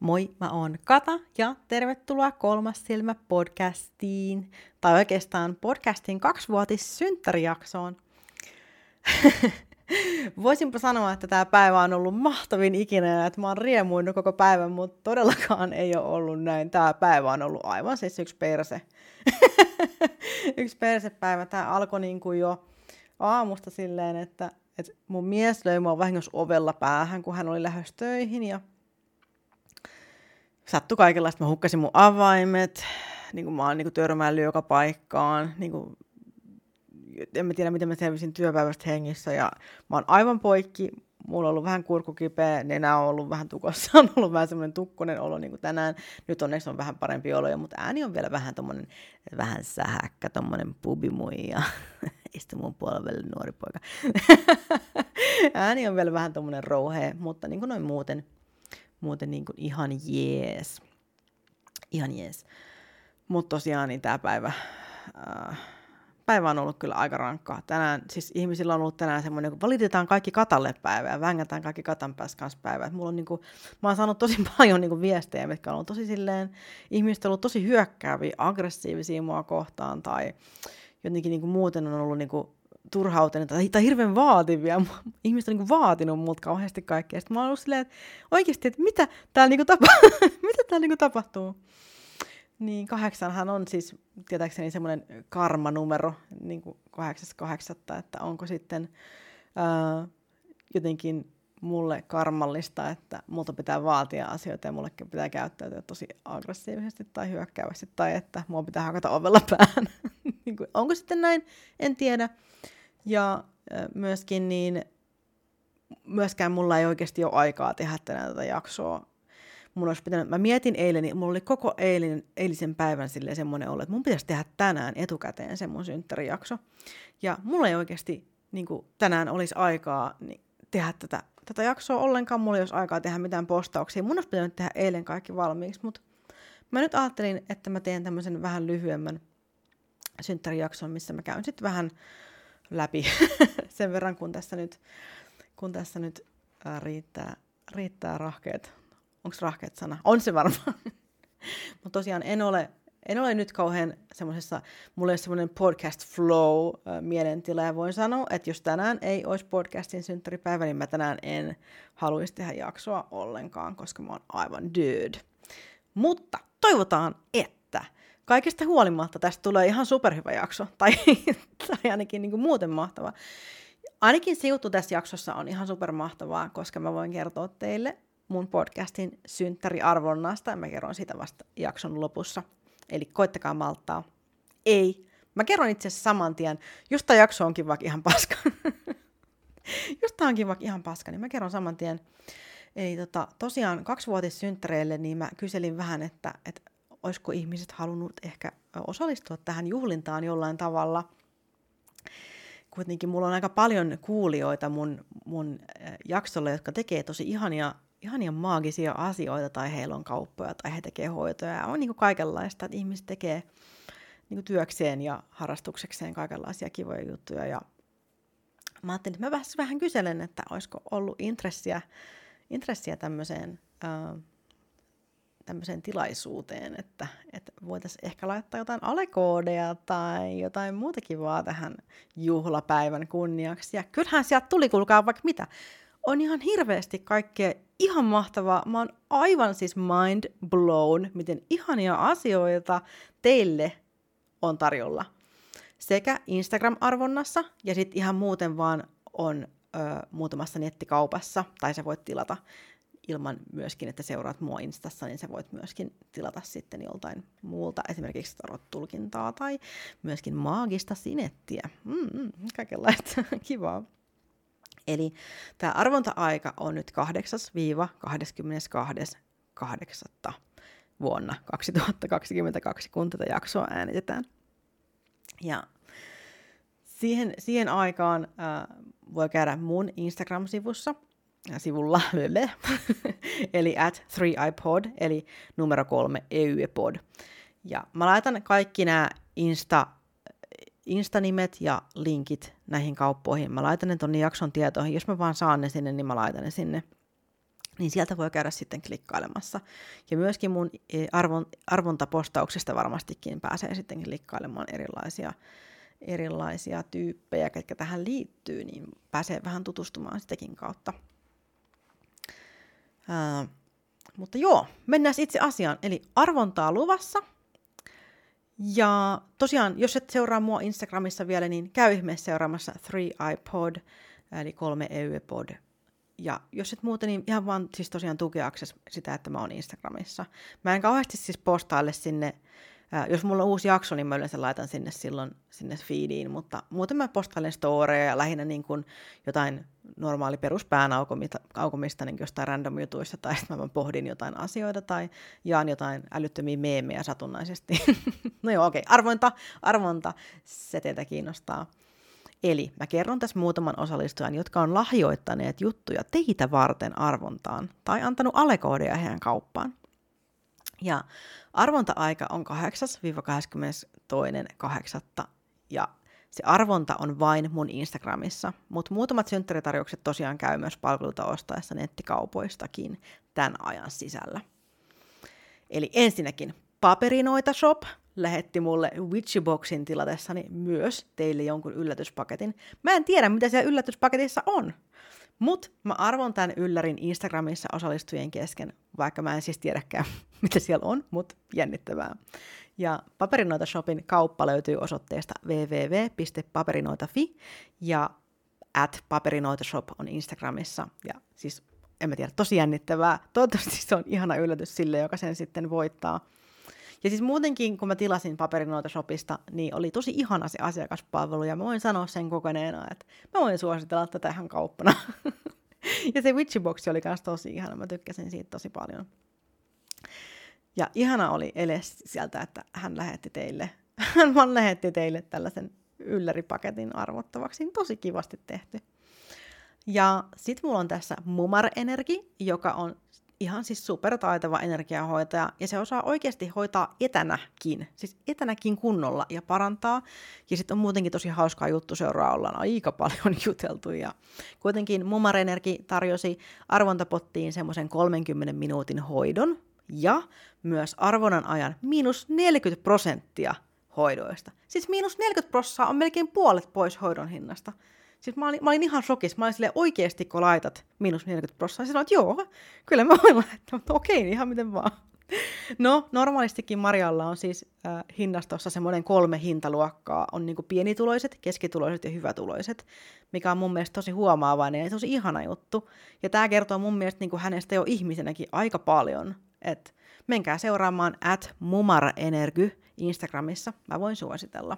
Moi, mä oon Kata ja tervetuloa Kolmas silmä podcastiin, tai oikeastaan podcastin kaksivuotis synttärijaksoon. Voisinpa sanoa, että tämä päivä on ollut mahtavin ikinä ja että mä oon riemuinut koko päivän, mutta todellakaan ei ole ollut näin. Tämä päivä on ollut aivan siis yksi perse. yksi persepäivä. Tämä alkoi niin kuin jo aamusta silleen, että, että mun mies löi mua vahingossa ovella päähän, kun hän oli lähdössä töihin ja sattui kaikenlaista. Mä hukkasin mun avaimet, niin kuin mä oon niin törmäillyt joka paikkaan, niin kuin, en mä tiedä, miten mä selvisin työpäivästä hengissä, ja mä oon aivan poikki, mulla on ollut vähän kurkukipeä, nenä on ollut vähän tukossa, on ollut vähän semmoinen tukkonen olo niin kuin tänään. Nyt onneksi on vähän parempi olo, mutta ääni on vielä vähän tommonen, vähän sähäkkä, tommonen pubimui ja istu mun puolella nuori poika. ääni on vielä vähän tommonen rouhea, mutta niin kuin noin muuten, muuten niin kuin ihan jees. Ihan jees. Mutta tosiaan niin tämä päivä, äh, päivä on ollut kyllä aika rankkaa. Tänään, siis ihmisillä on ollut tänään semmoinen, kun valitetaan kaikki katalle päivä ja vängätään kaikki katan kanssa päivä. mulla on niin kuin, mä oon saanut tosi paljon niin kuin viestejä, mitkä on ollut tosi silleen, ihmiset on ollut tosi hyökkääviä, aggressiivisia mua kohtaan tai jotenkin niin kuin muuten on ollut niin kuin turhautuneita tai, tai hirveän vaativia. Ihmiset on niin vaatinut mut kauheasti kaikkea. Sitten mä oon ollut silleen, että oikeasti, että mitä täällä niin tapa- mitä täällä niin tapahtuu? Niin kahdeksanhan on siis tietääkseni semmoinen karmanumero, niin kuin kahdeksas kahdeksatta, että onko sitten ää, jotenkin mulle karmallista, että multa pitää vaatia asioita ja mullekin pitää käyttäytyä tosi aggressiivisesti tai hyökkäävästi tai että mua pitää hakata ovella päähän. Niin onko sitten näin? En tiedä. Ja myöskin niin, myöskään mulla ei oikeasti ole aikaa tehdä tänään tätä jaksoa. Mun olisi pitänyt, mä mietin eilen, niin mulla oli koko eilinen, eilisen päivän sille semmoinen ollut, että mun pitäisi tehdä tänään etukäteen se mun synttärijakso. Ja mulla ei oikeasti niin kuin, tänään olisi aikaa niin, tehdä tätä, tätä jaksoa ollenkaan. Mulla ei olisi aikaa tehdä mitään postauksia. Mun olisi pitänyt tehdä eilen kaikki valmiiksi, mutta mä nyt ajattelin, että mä teen tämmöisen vähän lyhyemmän synttärijakson, missä mä käyn sitten vähän läpi sen verran, kun tässä nyt, kun tässä nyt ää, riittää, riittää rahkeet. Onko rahkeet sana? On se varmaan. Mutta tosiaan en ole, en ole nyt kauhean semmoisessa, mulla ei semmoinen podcast flow mielentila ja voin sanoa, että jos tänään ei olisi podcastin synttäripäivä, niin mä tänään en haluaisi tehdä jaksoa ollenkaan, koska mä oon aivan dude. Mutta toivotaan, että kaikesta huolimatta tästä tulee ihan superhyvä jakso, tai, tai ainakin niin kuin muuten mahtava. Ainakin se juttu tässä jaksossa on ihan supermahtavaa, koska mä voin kertoa teille mun podcastin synttäriarvonnasta, ja mä kerron sitä vasta jakson lopussa. Eli koittakaa malttaa. Ei. Mä kerron itse asiassa saman tien, just tämä jakso onkin vaikka ihan paska. just tämä onkin vaikka ihan paska, niin mä kerron saman tien. Eli tota, tosiaan kaksivuotissynttäreille, niin mä kyselin vähän, että, että olisiko ihmiset halunnut ehkä osallistua tähän juhlintaan jollain tavalla. Kuitenkin mulla on aika paljon kuulijoita mun, mun jaksolle, jotka tekee tosi ihania, ihania maagisia asioita, tai heillä on kauppoja, tai he tekee hoitoja. Ja on niin kuin kaikenlaista, että ihmiset tekee niin kuin työkseen ja harrastuksekseen kaikenlaisia kivoja juttuja. Ja mä ajattelin, että mä vähän kyselen, että olisiko ollut intressiä, intressiä tämmöiseen tämmöiseen tilaisuuteen, että, että voitaisiin ehkä laittaa jotain alekoodeja tai jotain muuta kivaa tähän juhlapäivän kunniaksi. Ja kyllähän sieltä tuli, kuulkaa vaikka mitä. On ihan hirveästi kaikkea ihan mahtavaa. Mä oon aivan siis mind blown, miten ihania asioita teille on tarjolla. Sekä Instagram-arvonnassa ja sitten ihan muuten vaan on ö, muutamassa nettikaupassa, tai sä voit tilata ilman myöskin, että seuraat mua Instassa, niin sä voit myöskin tilata sitten joltain muulta, esimerkiksi tarot-tulkintaa tai myöskin maagista sinettiä. Mm, mm, kaikenlaista kivaa. Eli tämä arvonta-aika on nyt 8-22.8. vuonna 2022, kun tätä jaksoa äänitetään. Ja siihen, siihen aikaan äh, voi käydä mun Instagram-sivussa – sivulla, eli at 3iPod, eli numero kolme EYPod. Ja mä laitan kaikki nämä Insta, Insta-nimet ja linkit näihin kauppoihin. Mä laitan ne tonne jakson tietoihin. Jos mä vaan saan ne sinne, niin mä laitan ne sinne. niin sieltä voi käydä sitten klikkailemassa. Ja myöskin mun e, arvon, arvontapostauksista varmastikin pääsee sitten klikkailemaan erilaisia, erilaisia tyyppejä, ketkä tähän liittyy, niin pääsee vähän tutustumaan sitäkin kautta. Ää, mutta joo, mennään itse asiaan. Eli arvontaa luvassa. Ja tosiaan, jos et seuraa mua Instagramissa vielä, niin käy ihmeessä seuraamassa 3iPod, eli 3 EUPod ja jos et muuten, niin ihan vaan siis tosiaan tukeaksesi sitä, että mä oon Instagramissa. Mä en kauheasti siis postaile sinne, jos mulla on uusi jakso, niin mä yleensä laitan sinne silloin sinne feediin, mutta muuten mä postailen storeja ja lähinnä niin kuin jotain normaali peruspään aukomista niin jostain random jutuista, tai sitten mä pohdin jotain asioita, tai jaan jotain älyttömiä meemejä satunnaisesti. no joo, okei, okay. arvointa, arvonta, se teitä kiinnostaa. Eli mä kerron tässä muutaman osallistujan, jotka on lahjoittaneet juttuja teitä varten arvontaan tai antanut alekoodeja heidän kauppaan. Ja arvonta-aika on 8-22.8. ja se arvonta on vain mun Instagramissa, mutta muutamat synttäritarjoukset tosiaan käy myös palveluita ostaessa nettikaupoistakin tämän ajan sisällä. Eli ensinnäkin Paperinoita Shop lähetti mulle Witchyboxin tilatessani myös teille jonkun yllätyspaketin. Mä en tiedä, mitä siellä yllätyspaketissa on. Mut mä arvon tämän yllärin Instagramissa osallistujien kesken, vaikka mä en siis tiedäkään, mitä siellä on, mut jännittävää. Ja Paperinoita Shopin kauppa löytyy osoitteesta www.paperinoita.fi ja at Paperinoita Shop on Instagramissa. Ja siis en mä tiedä, tosi jännittävää. Toivottavasti se on ihana yllätys sille, joka sen sitten voittaa. Ja siis muutenkin, kun mä tilasin paperinoita shopista, niin oli tosi ihana se asiakaspalvelu, ja mä voin sanoa sen kokeneena, että mä voin suositella tätä ihan kauppana. ja se Witchybox oli myös tosi ihana, mä tykkäsin siitä tosi paljon. Ja ihana oli Eles sieltä, että hän lähetti teille, hän vaan lähetti teille tällaisen ylläripaketin arvottavaksi. Tosi kivasti tehty. Ja sitten mulla on tässä Mumar Energi, joka on ihan siis supertaitava energiahoitaja, ja se osaa oikeasti hoitaa etänäkin, siis etänäkin kunnolla ja parantaa. Ja sitten on muutenkin tosi hauskaa juttu seuraa, ollaan aika paljon juteltu. Ja kuitenkin Mumar Energi tarjosi arvontapottiin semmoisen 30 minuutin hoidon, ja myös arvonnan ajan miinus 40 prosenttia hoidoista. Siis miinus 40 prosenttia on melkein puolet pois hoidon hinnasta. Siis mä olin, mä olin ihan shokissa. Mä olin silleen, oikeesti kun laitat miinus 40 prosenttia. Sanoin, että joo, kyllä mä voin laittaa, mutta okei, niin ihan miten vaan. No, normaalistikin Marjalla on siis äh, hinnastossa semmoinen kolme hintaluokkaa. On niin pienituloiset, keskituloiset ja hyvätuloiset, mikä on mun mielestä tosi huomaavainen ja tosi ihana juttu. Ja tämä kertoo mun mielestä niin hänestä jo ihmisenäkin aika paljon. Et menkää seuraamaan at mumaraenergy Instagramissa. Mä voin suositella.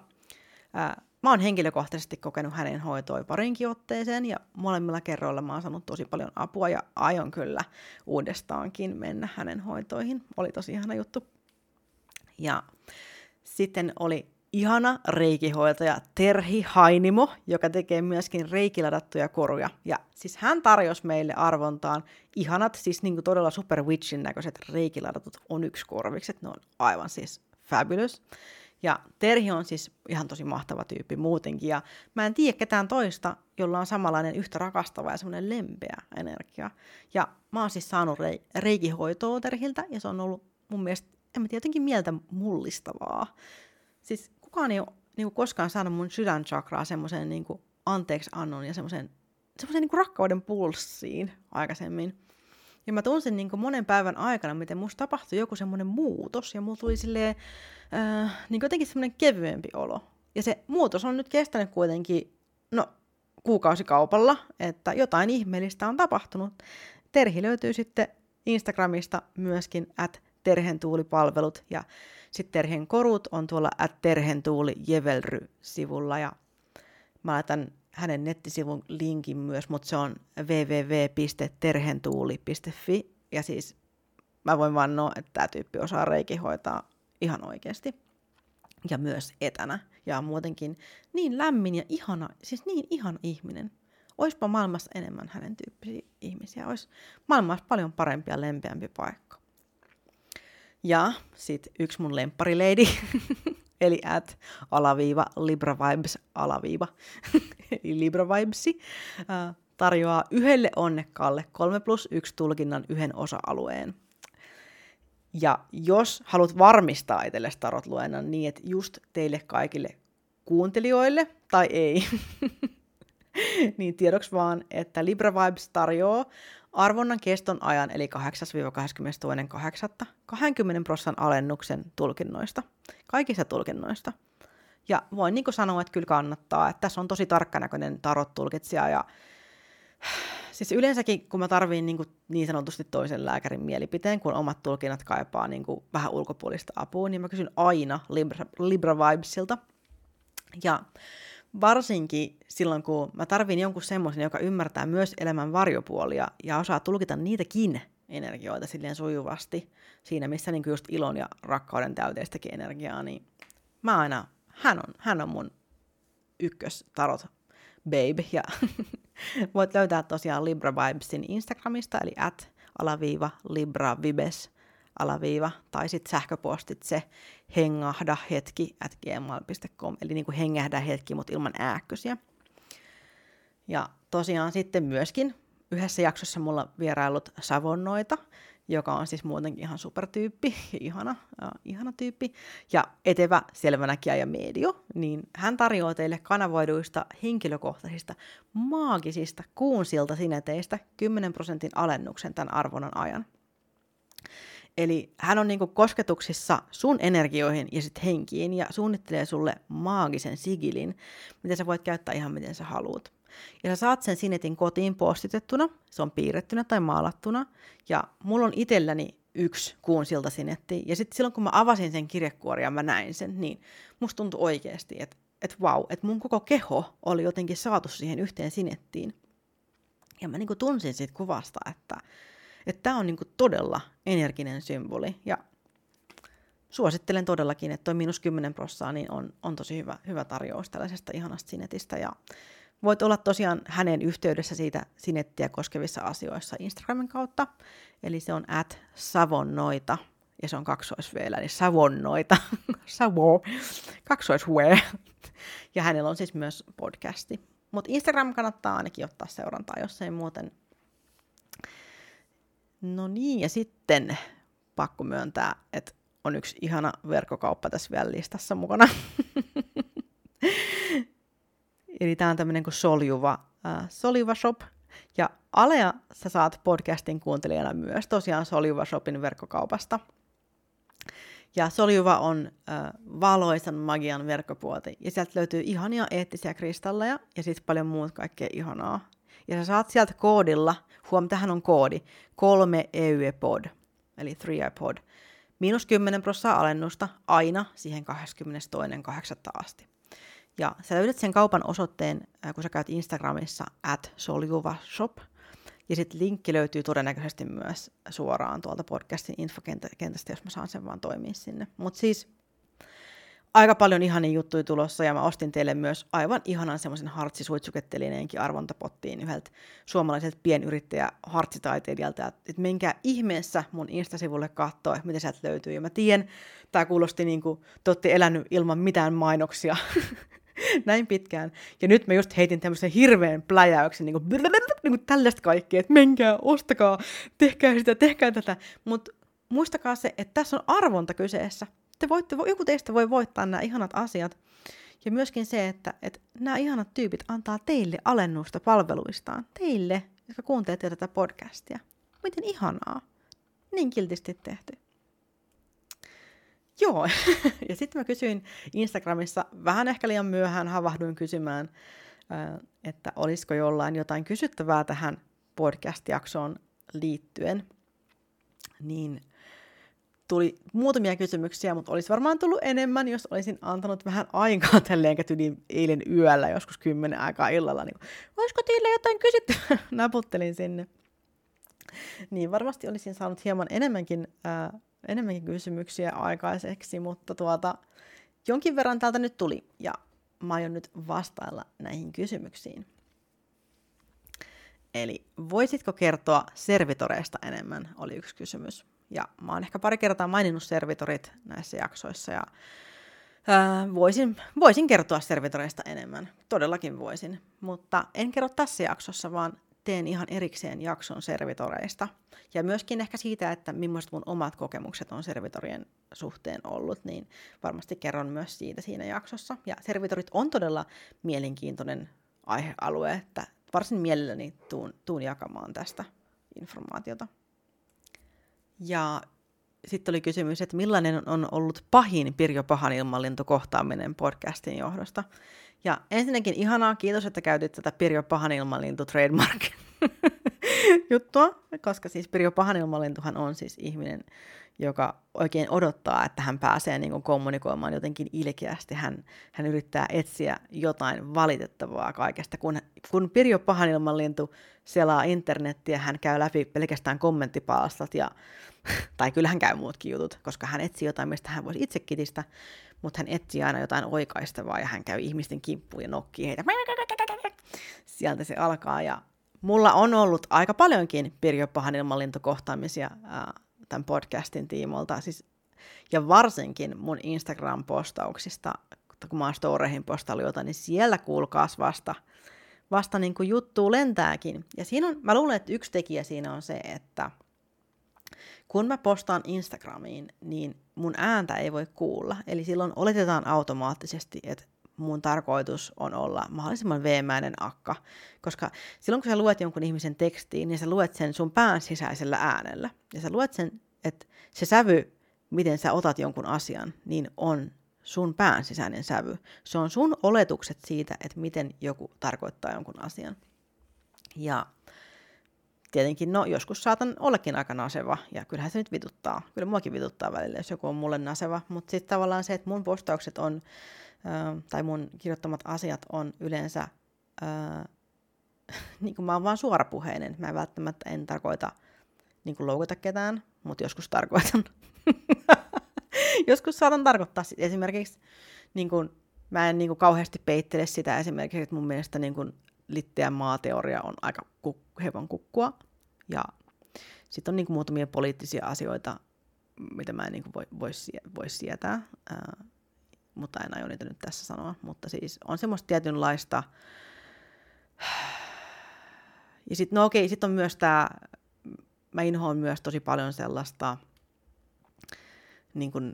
Äh, Mä oon henkilökohtaisesti kokenut hänen hoitoa parinkin otteeseen ja molemmilla kerroilla mä oon saanut tosi paljon apua ja aion kyllä uudestaankin mennä hänen hoitoihin. Oli tosi ihana juttu. Ja sitten oli ihana reikihoitaja Terhi Hainimo, joka tekee myöskin reikiladattuja koruja. Ja siis hän tarjosi meille arvontaan ihanat, siis niin kuin todella super witchin näköiset reikiladatut on yksi korvikset. Ne on aivan siis fabulous. Ja Terhi on siis ihan tosi mahtava tyyppi muutenkin. Ja mä en tiedä ketään toista, jolla on samanlainen yhtä rakastava ja semmoinen lempeä energia. Ja mä oon siis saanut rei- reikihoitoa Terhiltä ja se on ollut mun mielestä, en mä tiedä, jotenkin mieltä mullistavaa. Siis kukaan ei ole niin koskaan saanut mun sydänchakraa semmoisen niin anteeksi annon ja semmoisen, semmoisen niin rakkauden pulssiin aikaisemmin. Ja mä tunsin niin monen päivän aikana, miten musta tapahtui joku semmoinen muutos, ja mulla tuli silleen, äh, niin jotenkin semmoinen kevyempi olo. Ja se muutos on nyt kestänyt kuitenkin, no, kuukausikaupalla, että jotain ihmeellistä on tapahtunut. Terhi löytyy sitten Instagramista myöskin at terhentuulipalvelut, ja sitten Terhen korut on tuolla at terhentuuli sivulla, ja mä laitan hänen nettisivun linkin myös, mutta se on www.terhentuuli.fi. Ja siis mä voin vannoa, että tämä tyyppi osaa reikihoitaa ihan oikeasti. Ja myös etänä. Ja muutenkin niin lämmin ja ihana, siis niin ihana ihminen. Oispa maailmassa enemmän hänen tyyppisiä ihmisiä. Ois maailmassa paljon parempi ja lempeämpi paikka. Ja sitten yksi mun lempparileidi, eli at alaviiva Libra Vibes alaviiva, eli Libra Vibesi. Uh, tarjoaa yhdelle onnekkaalle 3 plus 1 tulkinnan yhden osa-alueen. Ja jos haluat varmistaa itsellesi tarot-luennan niin, että just teille kaikille kuuntelijoille tai ei, niin tiedoksi vaan, että Libra Vibes tarjoaa arvonnan keston ajan, eli 8-22.8. 20 prosentin alennuksen tulkinnoista, kaikista tulkinnoista. Ja voin niin sanoa, että kyllä kannattaa, että tässä on tosi tarkkanäköinen tarot-tulkitsija ja siis yleensäkin, kun mä tarviin niin, kuin niin sanotusti toisen lääkärin mielipiteen, kun omat tulkinnat kaipaa niin kuin vähän ulkopuolista apua, niin mä kysyn aina Libra, Libra Vibesilta. Ja varsinkin silloin, kun mä tarviin jonkun semmoisen, joka ymmärtää myös elämän varjopuolia ja osaa tulkita niitäkin energioita silleen sujuvasti, siinä missä niin just ilon ja rakkauden täyteistäkin energiaa, niin mä aina, hän on, hän on mun ykkös tarot babe, ja voit löytää tosiaan Libra Vibesin Instagramista, eli at alaviiva Libra Vibes alaviiva, tai sitten sähköpostit se hengahda hetki at gmail.com, eli niin kuin hengähdä hetki, mutta ilman ääkkösiä. Ja tosiaan sitten myöskin yhdessä jaksossa mulla vierailut savonnoita, joka on siis muutenkin ihan supertyyppi, ihana, äh, ihana tyyppi, ja etevä selvänäkijä ja medio, niin hän tarjoaa teille kanavoiduista henkilökohtaisista maagisista kuunsilta sineteistä 10 prosentin alennuksen tämän arvonnan ajan. Eli hän on niinku kosketuksissa sun energioihin ja sitten henkiin ja suunnittelee sulle maagisen sigilin, mitä sä voit käyttää ihan miten sä haluat. Ja sä saat sen sinetin kotiin postitettuna, se on piirrettynä tai maalattuna, ja mulla on itselläni yksi kuun silta sinetti, ja sitten silloin kun mä avasin sen kirjekuoria ja mä näin sen, niin musta tuntui oikeasti, että et vau, että mun koko keho oli jotenkin saatu siihen yhteen sinettiin. Ja mä niinku tunsin siitä kuvasta, että että tämä on niinku todella energinen symboli. Ja suosittelen todellakin, että tuo miinus 10 prossaa niin on, on tosi hyvä, hyvä tarjous tällaisesta ihanasta sinetistä. Ja voit olla tosiaan hänen yhteydessä siitä sinettiä koskevissa asioissa Instagramin kautta. Eli se on at savonnoita, ja se on kaksois eli savonnoita, savo, kaksois Ja hänellä on siis myös podcasti. Mutta Instagram kannattaa ainakin ottaa seurantaa, jos ei muuten No niin, ja sitten pakko myöntää, että on yksi ihana verkkokauppa tässä vielä listassa mukana. Eli tämä on tämmöinen kuin Soljuva, äh, Soljuva Shop. Ja Alea sä saat podcastin kuuntelijana myös tosiaan Soljuva Shopin verkkokaupasta. Ja Soljuva on äh, valoisan magian verkkopuoti. Ja sieltä löytyy ihania eettisiä kristalleja ja sitten paljon muut kaikkea ihanaa ja sä saat sieltä koodilla, huom, tähän on koodi, kolme EUE-pod, eli 3 miinus 10 prosenttia alennusta aina siihen 22.8. asti. Ja sä löydät sen kaupan osoitteen, äh, kun sä käyt Instagramissa at soljuvashop, ja sitten linkki löytyy todennäköisesti myös suoraan tuolta podcastin infokentästä, jos mä saan sen vaan toimia sinne. Mutta siis aika paljon ihania juttuja tulossa ja mä ostin teille myös aivan ihanan semmoisen hartsisuitsuketelineenkin arvontapottiin yhdeltä suomalaiselta pienyrittäjä hartsitaiteilijalta, että menkää ihmeessä mun Instasivulle katsoa, että mitä sieltä löytyy. Ja mä tiedän, tämä kuulosti niin kuin te olette elänyt ilman mitään mainoksia näin pitkään. Ja nyt mä just heitin tämmöisen hirveän pläjäyksen, niin kuin, niin kuin tällaista kaikkea, että menkää, ostakaa, tehkää sitä, tehkää tätä. Mutta muistakaa se, että tässä on arvonta kyseessä te voitte, joku teistä voi voittaa nämä ihanat asiat. Ja myöskin se, että, että nämä ihanat tyypit antaa teille alennusta palveluistaan. Teille, jotka kuuntelette tätä podcastia. Miten ihanaa. Niin kiltisti tehty. Joo, ja sitten mä kysyin Instagramissa, vähän ehkä liian myöhään havahduin kysymään, että olisiko jollain jotain kysyttävää tähän podcast-jaksoon liittyen. Niin tuli muutamia kysymyksiä, mutta olisi varmaan tullut enemmän, jos olisin antanut vähän aikaa tälleen tyli eilen yöllä, joskus kymmenen aikaa illalla. Niin, olisiko teillä jotain kysyttyä? Naputtelin sinne. Niin varmasti olisin saanut hieman enemmänkin, ää, enemmänkin kysymyksiä aikaiseksi, mutta tuota, jonkin verran täältä nyt tuli ja mä aion nyt vastailla näihin kysymyksiin. Eli voisitko kertoa servitoreista enemmän, oli yksi kysymys. Ja mä oon ehkä pari kertaa maininnut servitorit näissä jaksoissa ja ää, voisin, voisin kertoa servitoreista enemmän. Todellakin voisin, mutta en kerro tässä jaksossa, vaan teen ihan erikseen jakson servitoreista. Ja myöskin ehkä siitä, että millaiset mun omat kokemukset on servitorien suhteen ollut, niin varmasti kerron myös siitä siinä jaksossa. Ja servitorit on todella mielenkiintoinen aihealue, että varsin mielelläni tuun, tuun jakamaan tästä informaatiota. Ja sitten oli kysymys, että millainen on ollut pahin Pirjo Pahan ilmanlintu kohtaaminen podcastin johdosta. Ja ensinnäkin ihanaa, kiitos, että käytit tätä Pirjo Pahan ilmanlintu trademark juttua, koska siis Pirjo Pahan ilmanlintuhan on siis ihminen, joka oikein odottaa, että hän pääsee niin kuin kommunikoimaan jotenkin ilkeästi. Hän, hän yrittää etsiä jotain valitettavaa kaikesta. Kun, kun Pirjo Pahan ilmanlintu selaa internettiä, hän käy läpi pelkästään kommenttipalstat, ja, tai kyllähän käy muutkin jutut, koska hän etsii jotain, mistä hän voisi itse kitistä, mutta hän etsii aina jotain oikaistavaa, ja hän käy ihmisten kimppuun ja nokkii heitä. Sieltä se alkaa, ja mulla on ollut aika paljonkin Pirjo Pahan ilmanlintukohtaamisia ää, tämän podcastin tiimolta. Siis, ja varsinkin mun Instagram-postauksista, kun mä oon storeihin jotain, niin siellä kuulkaas vasta, vasta niin kuin juttu lentääkin. Ja siinä on, mä luulen, että yksi tekijä siinä on se, että kun mä postaan Instagramiin, niin mun ääntä ei voi kuulla. Eli silloin oletetaan automaattisesti, että mun tarkoitus on olla mahdollisimman veemäinen akka. Koska silloin kun sä luet jonkun ihmisen tekstiin, niin sä luet sen sun pään sisäisellä äänellä. Ja sä luet sen, että se sävy, miten sä otat jonkun asian, niin on sun pään sisäinen sävy. Se on sun oletukset siitä, että miten joku tarkoittaa jonkun asian. Ja tietenkin, no joskus saatan ollakin aika naseva, ja kyllähän se nyt vituttaa. Kyllä muakin vituttaa välillä, jos joku on mulle naseva. Mutta sitten tavallaan se, että mun postaukset on tai mun kirjoittamat asiat on yleensä, ää, niin kuin mä oon vaan suorapuheinen. Mä välttämättä en tarkoita niin kuin loukata ketään, mutta joskus tarkoitan. joskus saatan tarkoittaa esimerkiksi, niin kuin, mä en niin kuin kauheasti peittele sitä esimerkiksi, että mun mielestä niin kuin litteän maateoria on aika kuk- hevon kukkua. Ja sitten on niin kuin muutamia poliittisia asioita, mitä mä en niin kuin voi, voi, voi sietää. Ää, mutta en aio niitä nyt tässä sanoa. Mutta siis on semmoista tietynlaista... Ja sitten no okei, sitten on myös tämä, mä inhoan myös tosi paljon sellaista niin kuin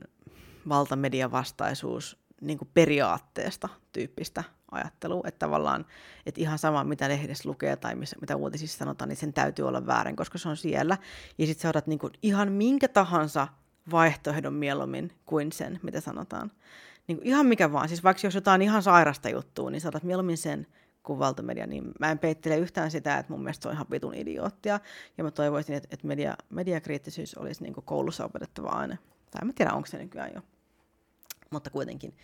valtamedian vastaisuus niin kuin periaatteesta tyyppistä ajattelua, että tavallaan, että ihan sama mitä lehdessä lukee tai missä, mitä uutisissa sanotaan, niin sen täytyy olla väärin, koska se on siellä. Ja sitten sä niin kuin ihan minkä tahansa vaihtoehdon mieluummin kuin sen, mitä sanotaan niin kuin ihan mikä vaan, siis vaikka jos jotain ihan sairasta juttua, niin saatat mieluummin sen kuin valtamedia, niin mä en peittele yhtään sitä, että mun mielestä se on ihan vitun idioottia, ja mä toivoisin, että, että media, mediakriittisyys olisi niin koulussa opetettava aine. Tai mä tiedä, onko se nykyään jo, mutta kuitenkin.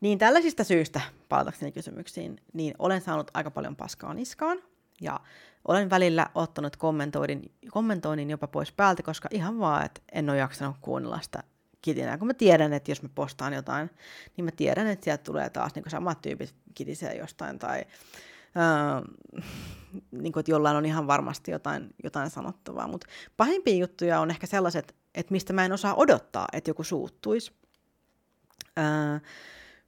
Niin tällaisista syistä, palatakseni kysymyksiin, niin olen saanut aika paljon paskaa niskaan, ja olen välillä ottanut kommentoinnin, kommentoinnin jopa pois päältä, koska ihan vaan, että en ole jaksanut kuunnella sitä kitinää, kun mä tiedän, että jos mä postaan jotain, niin mä tiedän, että sieltä tulee taas niin samat tyypit kitisee jostain tai äh, niin kuin, että jollain on ihan varmasti jotain, jotain sanottavaa. Mutta pahimpia juttuja on ehkä sellaiset, että mistä mä en osaa odottaa, että joku suuttuisi. Äh,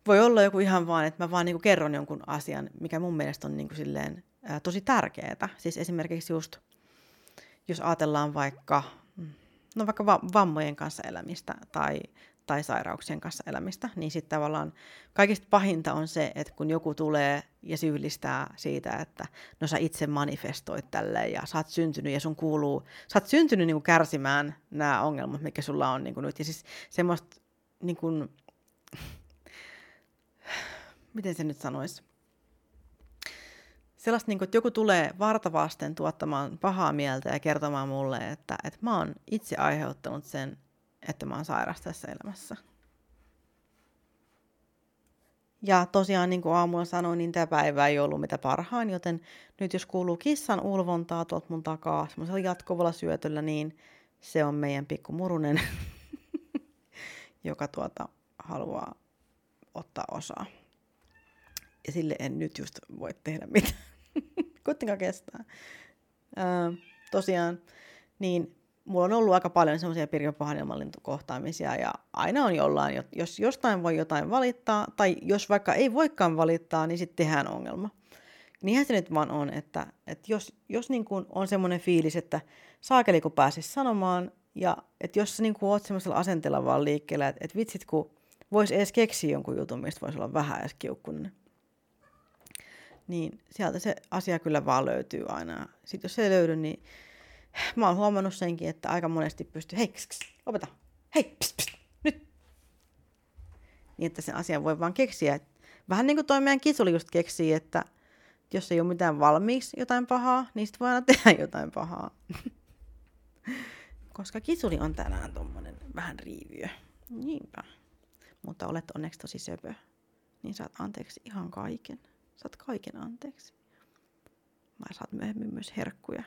voi olla joku ihan vaan, että mä vaan niin kuin kerron jonkun asian, mikä mun mielestä on niin kuin silleen, äh, tosi tärkeää. Siis esimerkiksi just, jos ajatellaan vaikka no vaikka va- vammojen kanssa elämistä tai, tai sairauksien kanssa elämistä, niin sitten tavallaan kaikista pahinta on se, että kun joku tulee ja syyllistää siitä, että no sä itse manifestoit tälle ja sä oot syntynyt ja sun kuuluu, sä oot syntynyt niin kuin kärsimään nämä ongelmat, mikä sulla on niin kuin nyt. Ja siis semmoista, niin kuin, miten se nyt sanoisi, sellaista, niin kuin, että joku tulee vartavasten tuottamaan pahaa mieltä ja kertomaan mulle, että, että mä oon itse aiheuttanut sen, että mä oon sairas tässä elämässä. Ja tosiaan, niin kuin aamulla sanoin, niin tämä päivä ei ollut mitä parhaan, joten nyt jos kuuluu kissan ulvontaa tuolta mun takaa semmoisella jatkuvalla syötöllä, niin se on meidän pikku murunen, joka tuota haluaa ottaa osaa. Ja sille en nyt just voi tehdä mitään. Kuitenkaan kestää. Öö, tosiaan, niin mulla on ollut aika paljon semmoisia Pirjo kohtaamisia ja aina on jollain, jos jostain voi jotain valittaa, tai jos vaikka ei voikaan valittaa, niin sitten tehdään ongelma. niinhän se nyt vaan on, että, että jos, jos niin kuin on semmoinen fiilis, että saakeli kun pääsisi sanomaan, ja että jos sä niin kuin oot semmoisella asenteella vaan liikkeellä, että, että vitsit kun voisi edes keksiä jonkun jutun, mistä voisi olla vähän edes kiukkunen, niin sieltä se asia kyllä vaan löytyy aina. Sitten jos se ei löydy, niin mä oon huomannut senkin, että aika monesti pystyy, hei, kss, kss, lopeta, hei, pst, pst, nyt. Niin, että sen asian voi vaan keksiä. Vähän niin kuin toi meidän kisuli just keksii, että jos ei ole mitään valmiiksi jotain pahaa, niin sitten voi aina tehdä jotain pahaa. Koska kisuli on tänään tommonen vähän riiviö. Niinpä. Mutta olet onneksi tosi söpö. Niin saat anteeksi ihan kaiken. Saat kaiken anteeksi. Mä saat myöhemmin myös herkkuja.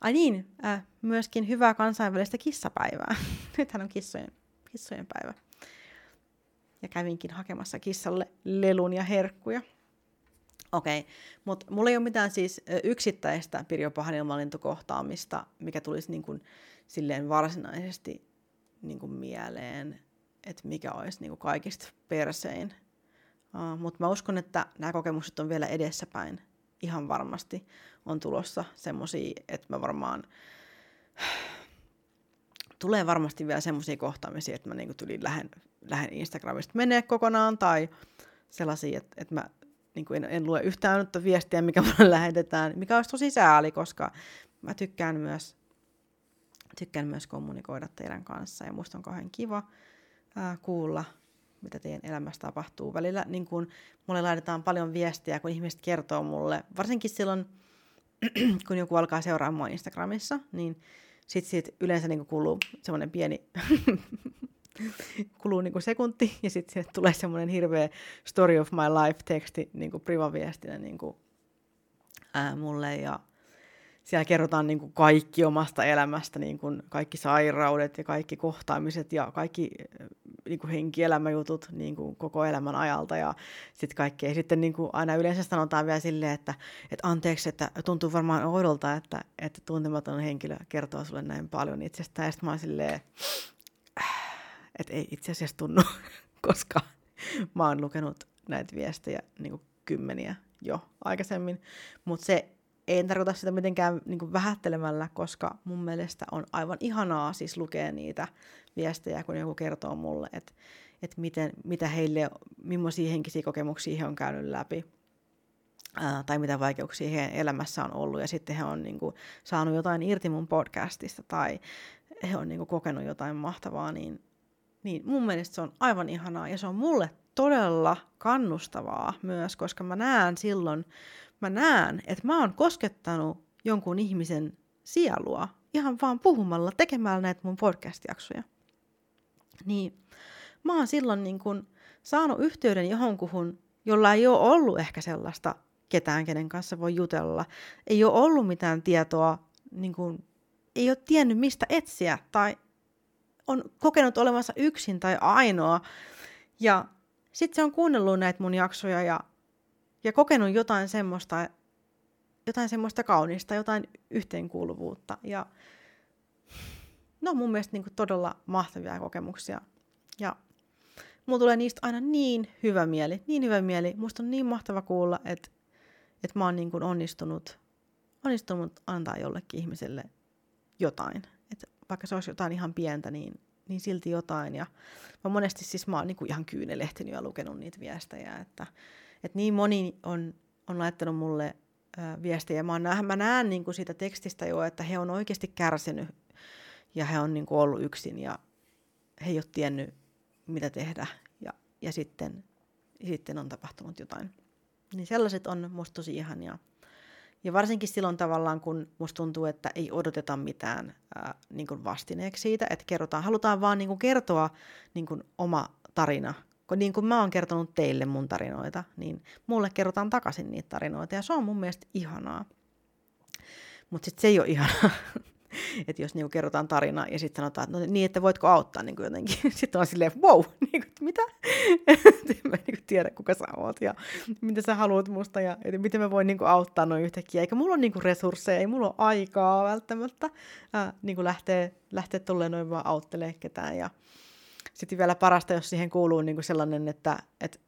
Ai niin, äh, myöskin hyvää kansainvälistä kissapäivää. Nythän on kissojen, kissojen päivä. Ja kävinkin hakemassa kissalle lelun ja herkkuja. Okei, okay. mutta mulla ei ole mitään siis yksittäistä Pirjo Pahanilmalintukohtaamista, mikä tulisi niin kuin silleen varsinaisesti niin kuin mieleen, että mikä olisi niin kuin kaikista persein. Mutta mä uskon, että nämä kokemukset on vielä edessäpäin. Ihan varmasti on tulossa semmoisia, että mä varmaan... Tulee varmasti vielä semmoisia kohtaamisia, että mä niinku tyliin lähden, lähden Instagramista menee kokonaan, tai sellaisia, että, että mä niin kuin en, en lue yhtään uutta viestiä, mikä mulle lähetetään, mikä olisi tosi sääli, koska mä tykkään myös, tykkään myös kommunikoida teidän kanssa ja musta on kauhean kiva ää, kuulla, mitä teidän elämässä tapahtuu. Välillä niin kun, mulle laitetaan paljon viestiä, kun ihmiset kertoo mulle, varsinkin silloin, kun joku alkaa seuraamaan Instagramissa, niin sitten siitä yleensä niin kuuluu semmoinen pieni kuluu niin sekunti ja sitten sinne tulee semmoinen hirveä story of my life teksti niin privaviestinä niin kuin, mulle ja siellä kerrotaan niin kuin kaikki omasta elämästä, niin kuin kaikki sairaudet ja kaikki kohtaamiset ja kaikki niin kuin henkielämäjutut niin kuin koko elämän ajalta ja sitten kaikkea. Sitten niin kuin aina yleensä sanotaan vielä silleen, että, että anteeksi, että tuntuu varmaan oudolta, että, että tuntematon henkilö kertoo sulle näin paljon itsestään. Ja sitten mä oon silleen, että ei itse asiassa tunnu, koska mä oon lukenut näitä viestejä niin kuin kymmeniä jo aikaisemmin, mutta se ei tarkoita sitä mitenkään niin kuin vähättelemällä, koska mun mielestä on aivan ihanaa siis lukea niitä viestejä, kun joku kertoo mulle, että, että miten, mitä heille, millaisia henkisiä kokemuksia he on käynyt läpi ää, tai mitä vaikeuksia heidän elämässä on ollut, ja sitten he on niin kuin, saanut jotain irti mun podcastista, tai he on niin kuin, kokenut jotain mahtavaa, niin niin mun mielestä se on aivan ihanaa. Ja se on mulle todella kannustavaa myös, koska mä näen silloin, mä näen, että mä oon koskettanut jonkun ihmisen sielua ihan vaan puhumalla, tekemällä näitä mun podcast-jaksoja. Niin mä oon silloin niin kun saanut yhteyden johonkuhun, jolla ei ole ollut ehkä sellaista ketään, kenen kanssa voi jutella. Ei ole ollut mitään tietoa, niin kun, ei ole tiennyt mistä etsiä tai on kokenut olevansa yksin tai ainoa. Ja sitten se on kuunnellut näitä mun jaksoja ja, ja kokenut jotain semmoista, jotain semmoista kaunista, jotain yhteenkuuluvuutta. Ja no mun mielestä niin todella mahtavia kokemuksia. Ja mulla tulee niistä aina niin hyvä mieli, niin hyvä mieli. Musta on niin mahtava kuulla, että, että mä oon niin onnistunut, onnistunut antaa jollekin ihmiselle jotain vaikka se olisi jotain ihan pientä, niin, niin silti jotain. Ja mä monesti siis mä oon niin ihan kyynelehtinyt ja lukenut niitä viestejä, että, että niin moni on, on laittanut mulle ää, viestejä. Mä, näen, mä näen niin kuin siitä tekstistä jo, että he on oikeasti kärsinyt ja he on niin kuin ollut yksin ja he ei ole tiennyt, mitä tehdä. Ja, ja sitten, sitten on tapahtunut jotain. Niin sellaiset on musta tosi ihania. Ja varsinkin silloin tavallaan, kun musta tuntuu, että ei odoteta mitään ää, niin kuin vastineeksi siitä, että kerrotaan, halutaan vaan niin kuin kertoa niin kuin oma tarina. Kun niin kuin mä oon kertonut teille mun tarinoita, niin mulle kerrotaan takaisin niitä tarinoita ja se on mun mielestä ihanaa. Mutta sitten se ei ole ihanaa, että jos niinku kerrotaan tarina ja sitten sanotaan, että no niin, että voitko auttaa niin jotenkin. Sitten on silleen, wow, niin kuin, mitä? en mä niin tiedä, kuka sä oot ja mitä sä haluat musta ja että miten mä voin niin kuin, auttaa noin yhtäkkiä. Eikä mulla ole niin kuin, resursseja, ei mulla ole aikaa välttämättä äh, niin kuin lähteä, lähteä tolleen noin vaan auttelee ketään. Ja sitten vielä parasta, jos siihen kuuluu niin kuin sellainen, että, että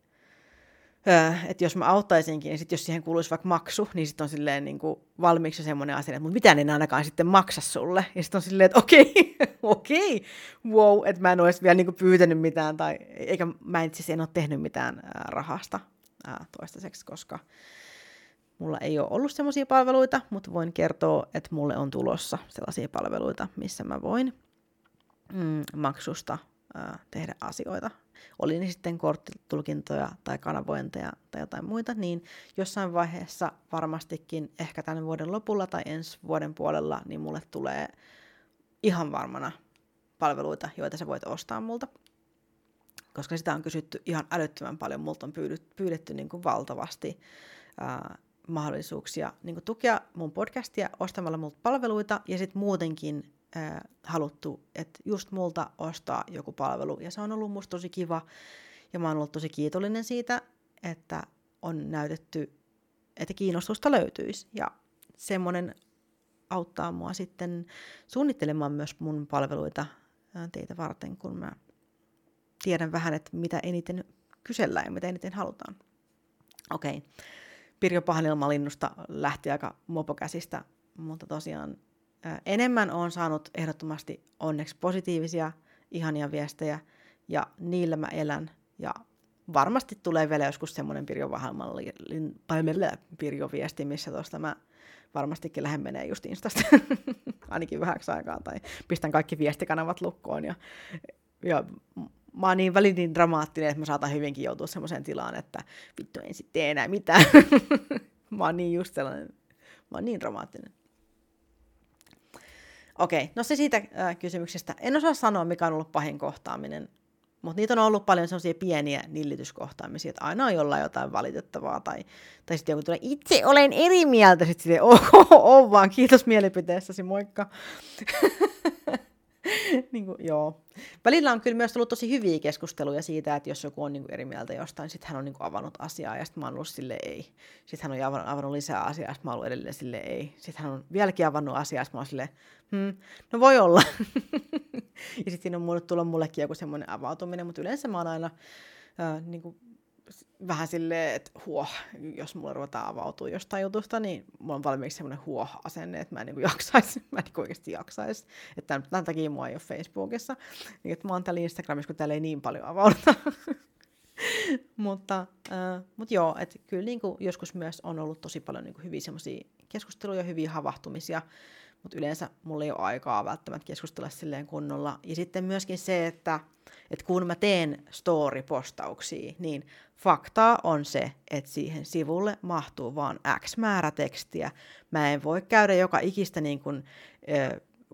että jos mä auttaisinkin, niin sit jos siihen kuuluisi vaikka maksu, niin sitten on silleen niin kuin valmiiksi semmoinen asia, että mitään en ainakaan sitten maksa sulle. Ja sitten on silleen, että okei, okei, wow, että mä en olisi vielä niin kuin pyytänyt mitään, tai eikä mä en siis en ole tehnyt mitään ää, rahasta toistaiseksi, koska mulla ei ole ollut semmoisia palveluita, mutta voin kertoa, että mulle on tulossa sellaisia palveluita, missä mä voin mm, maksusta tehdä asioita oli ne sitten korttitulkintoja tai kanavointeja tai jotain muita, niin jossain vaiheessa varmastikin ehkä tämän vuoden lopulla tai ensi vuoden puolella, niin mulle tulee ihan varmana palveluita, joita sä voit ostaa multa. Koska sitä on kysytty ihan älyttömän paljon, multa on pyydetty, pyydetty niin kuin valtavasti ää, mahdollisuuksia niin kuin tukea mun podcastia ostamalla multa palveluita ja sitten muutenkin äh, haluttu, että just multa ostaa joku palvelu. Ja se on ollut musta tosi kiva. Ja mä oon ollut tosi kiitollinen siitä, että on näytetty, että kiinnostusta löytyisi. Ja semmoinen auttaa mua sitten suunnittelemaan myös mun palveluita teitä varten, kun mä tiedän vähän, että mitä eniten kysellään ja mitä eniten halutaan. Okei. Pirjo Pahanilmalinnusta lähti aika mopokäsistä, mutta tosiaan enemmän on saanut ehdottomasti onneksi positiivisia, ihania viestejä, ja niillä mä elän. Ja varmasti tulee vielä joskus semmoinen Pirjo Pirjo viesti, missä tuosta mä varmastikin lähden menee just Instasta, ainakin vähäksi aikaa, tai pistän kaikki viestikanavat lukkoon, ja, ja mä oon niin välin niin dramaattinen, että mä saatan hyvinkin joutua semmoiseen tilaan, että vittu en sitten enää mitään. mä oon niin just sellainen, mä oon niin dramaattinen. Okei, no se siitä äh, kysymyksestä. En osaa sanoa, mikä on ollut pahin kohtaaminen, mutta niitä on ollut paljon sellaisia pieniä nillityskohtaamisia, että aina on jollain jotain valitettavaa, tai, tai sitten joku tulee, itse olen eri mieltä, sitten silleen, oh, oh, oh, vaan kiitos mielipiteessäsi, moikka. niin kuin, joo. Välillä on kyllä myös tullut tosi hyviä keskusteluja siitä, että jos joku on niin kuin eri mieltä jostain, sitten hän on niin kuin avannut asiaa ja sitten mä oon ollut sille ei. Sitten hän on avannut, avannut lisää asiaa ja sitten mä oon ollut edelleen sille ei. Sitten hän on vieläkin avannut asiaa ja sitten mä oon sille, hmm, no voi olla. ja sitten siinä on tullut mullekin joku semmoinen avautuminen, mutta yleensä mä oon aina äh, niin kuin vähän silleen, että huoh, jos mulla ruvetaan avautua jostain jutusta, niin mulla on valmiiksi semmoinen huoh-asenne, että mä en niin jaksaisi, mä en niin oikeasti jaksaisi. Että tämän takia mua ei ole Facebookissa. Niin, että mä oon täällä Instagramissa, kun täällä ei niin paljon avauduta. mutta, äh, mutta joo, että kyllä niin kuin joskus myös on ollut tosi paljon niin kuin hyviä semmoisia keskusteluja, hyviä havahtumisia, mutta yleensä mulla ei ole aikaa välttämättä keskustella silleen kunnolla. Ja sitten myöskin se, että, että kun mä teen story-postauksia, niin faktaa on se, että siihen sivulle mahtuu vaan X määrä tekstiä. Mä en voi käydä joka ikistä niin kuin,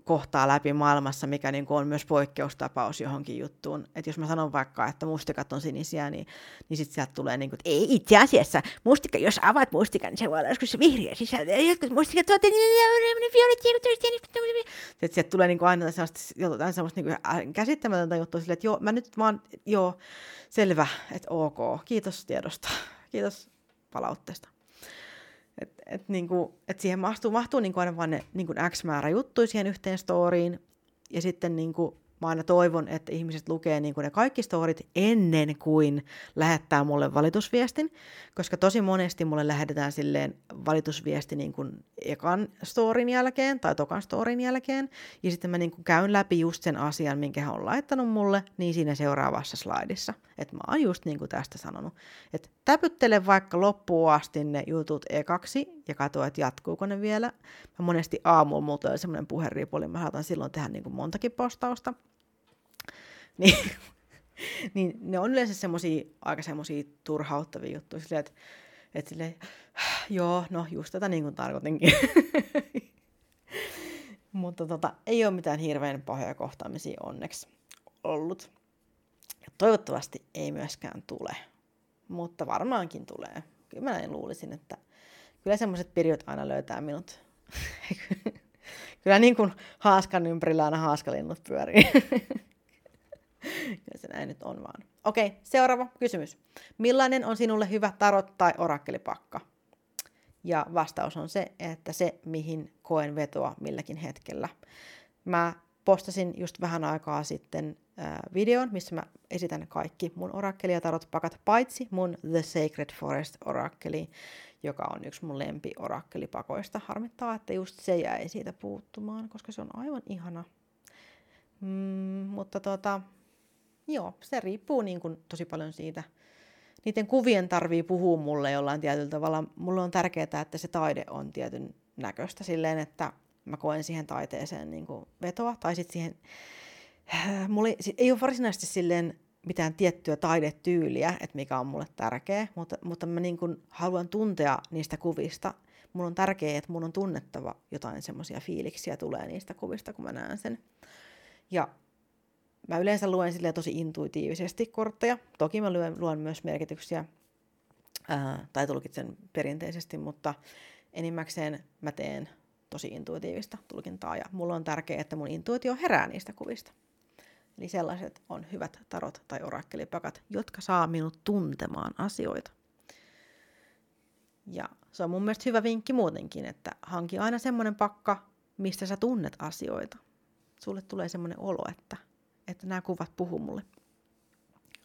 kohtaa läpi maailmassa, mikä niin kuin on myös poikkeustapaus johonkin juttuun. Että jos mä sanon vaikka, että mustikat on sinisiä, niin, niin sitten sieltä tulee niin kuin, että ei itse asiassa, mustika, jos avaat mustikan, niin se voi olla joskus vihreä sisältö. Jotkut mustikat ovat sitten sieltä tulee niin kuin aina sellaista, jotain sellaista niin kuin käsittämätöntä juttua että joo, mä nyt vaan, joo, selvä, että ok, kiitos tiedosta, kiitos palautteesta. Et, niinku, et siihen mahtuu, mahtuu niinku aina vain ne niinku X määrä juttuja siihen yhteen storiin. Ja sitten niinku, mä aina toivon, että ihmiset lukee niin kuin ne kaikki storit ennen kuin lähettää mulle valitusviestin, koska tosi monesti mulle lähetetään silleen valitusviesti niin kuin ekan storin jälkeen tai tokan storin jälkeen, ja sitten mä niin kuin käyn läpi just sen asian, minkä hän on laittanut mulle, niin siinä seuraavassa slaidissa. Että mä oon just niin kuin tästä sanonut, että täpyttele vaikka loppuun asti ne jutut ekaksi ja katso, että jatkuuko ne vielä. Mä monesti aamulla mulla tulee semmoinen puheriipuli, mä saatan silloin tehdä niin kuin montakin postausta, niin, niin ne on yleensä semmosia, aika semmosia turhauttavia juttuja, silleen, että, että silleen, joo, no just tätä niin kuin tarkoitinkin. Mutta tota, ei ole mitään hirveän pahoja kohtaamisia onneksi ollut. Ja toivottavasti ei myöskään tule, mutta varmaankin tulee. Kyllä mä näin luulisin, että kyllä semmoiset pirjot aina löytää minut. kyllä niin kuin haaskan ympärillä aina haaskalinnut pyörii. Kyllä se näin nyt on vaan. Okei, seuraava kysymys. Millainen on sinulle hyvä tarot tai orakkelipakka? Ja vastaus on se, että se, mihin koen vetoa milläkin hetkellä. Mä postasin just vähän aikaa sitten videon, missä mä esitän kaikki mun orakkeliatarot pakat, paitsi mun The Sacred Forest orakkeli, joka on yksi mun lempi orakkelipakoista. Harmittaa, että just se jäi siitä puuttumaan, koska se on aivan ihana. Mm, mutta tota, joo, se riippuu niin kuin tosi paljon siitä. Niiden kuvien tarvii puhua mulle jollain tietyllä tavalla. Mulle on tärkeää, että se taide on tietyn näköistä silleen, että mä koen siihen taiteeseen niin vetoa. Tai sitten siihen, mulla ei, ole varsinaisesti silleen mitään tiettyä taidetyyliä, että mikä on mulle tärkeä, mutta, mutta mä niin haluan tuntea niistä kuvista. Mulla on tärkeää, että mun on tunnettava jotain semmoisia fiiliksiä tulee niistä kuvista, kun mä näen sen. Ja mä yleensä luen sille tosi intuitiivisesti kortteja. Toki mä luen, luen myös merkityksiä ää, tai tulkitsen perinteisesti, mutta enimmäkseen mä teen tosi intuitiivista tulkintaa ja mulla on tärkeää, että mun intuitio herää niistä kuvista. Eli sellaiset on hyvät tarot tai orakkelipakat, jotka saa minut tuntemaan asioita. Ja se on mun mielestä hyvä vinkki muutenkin, että hanki aina semmoinen pakka, mistä sä tunnet asioita. Sulle tulee semmoinen olo, että, että nämä kuvat puhuu mulle.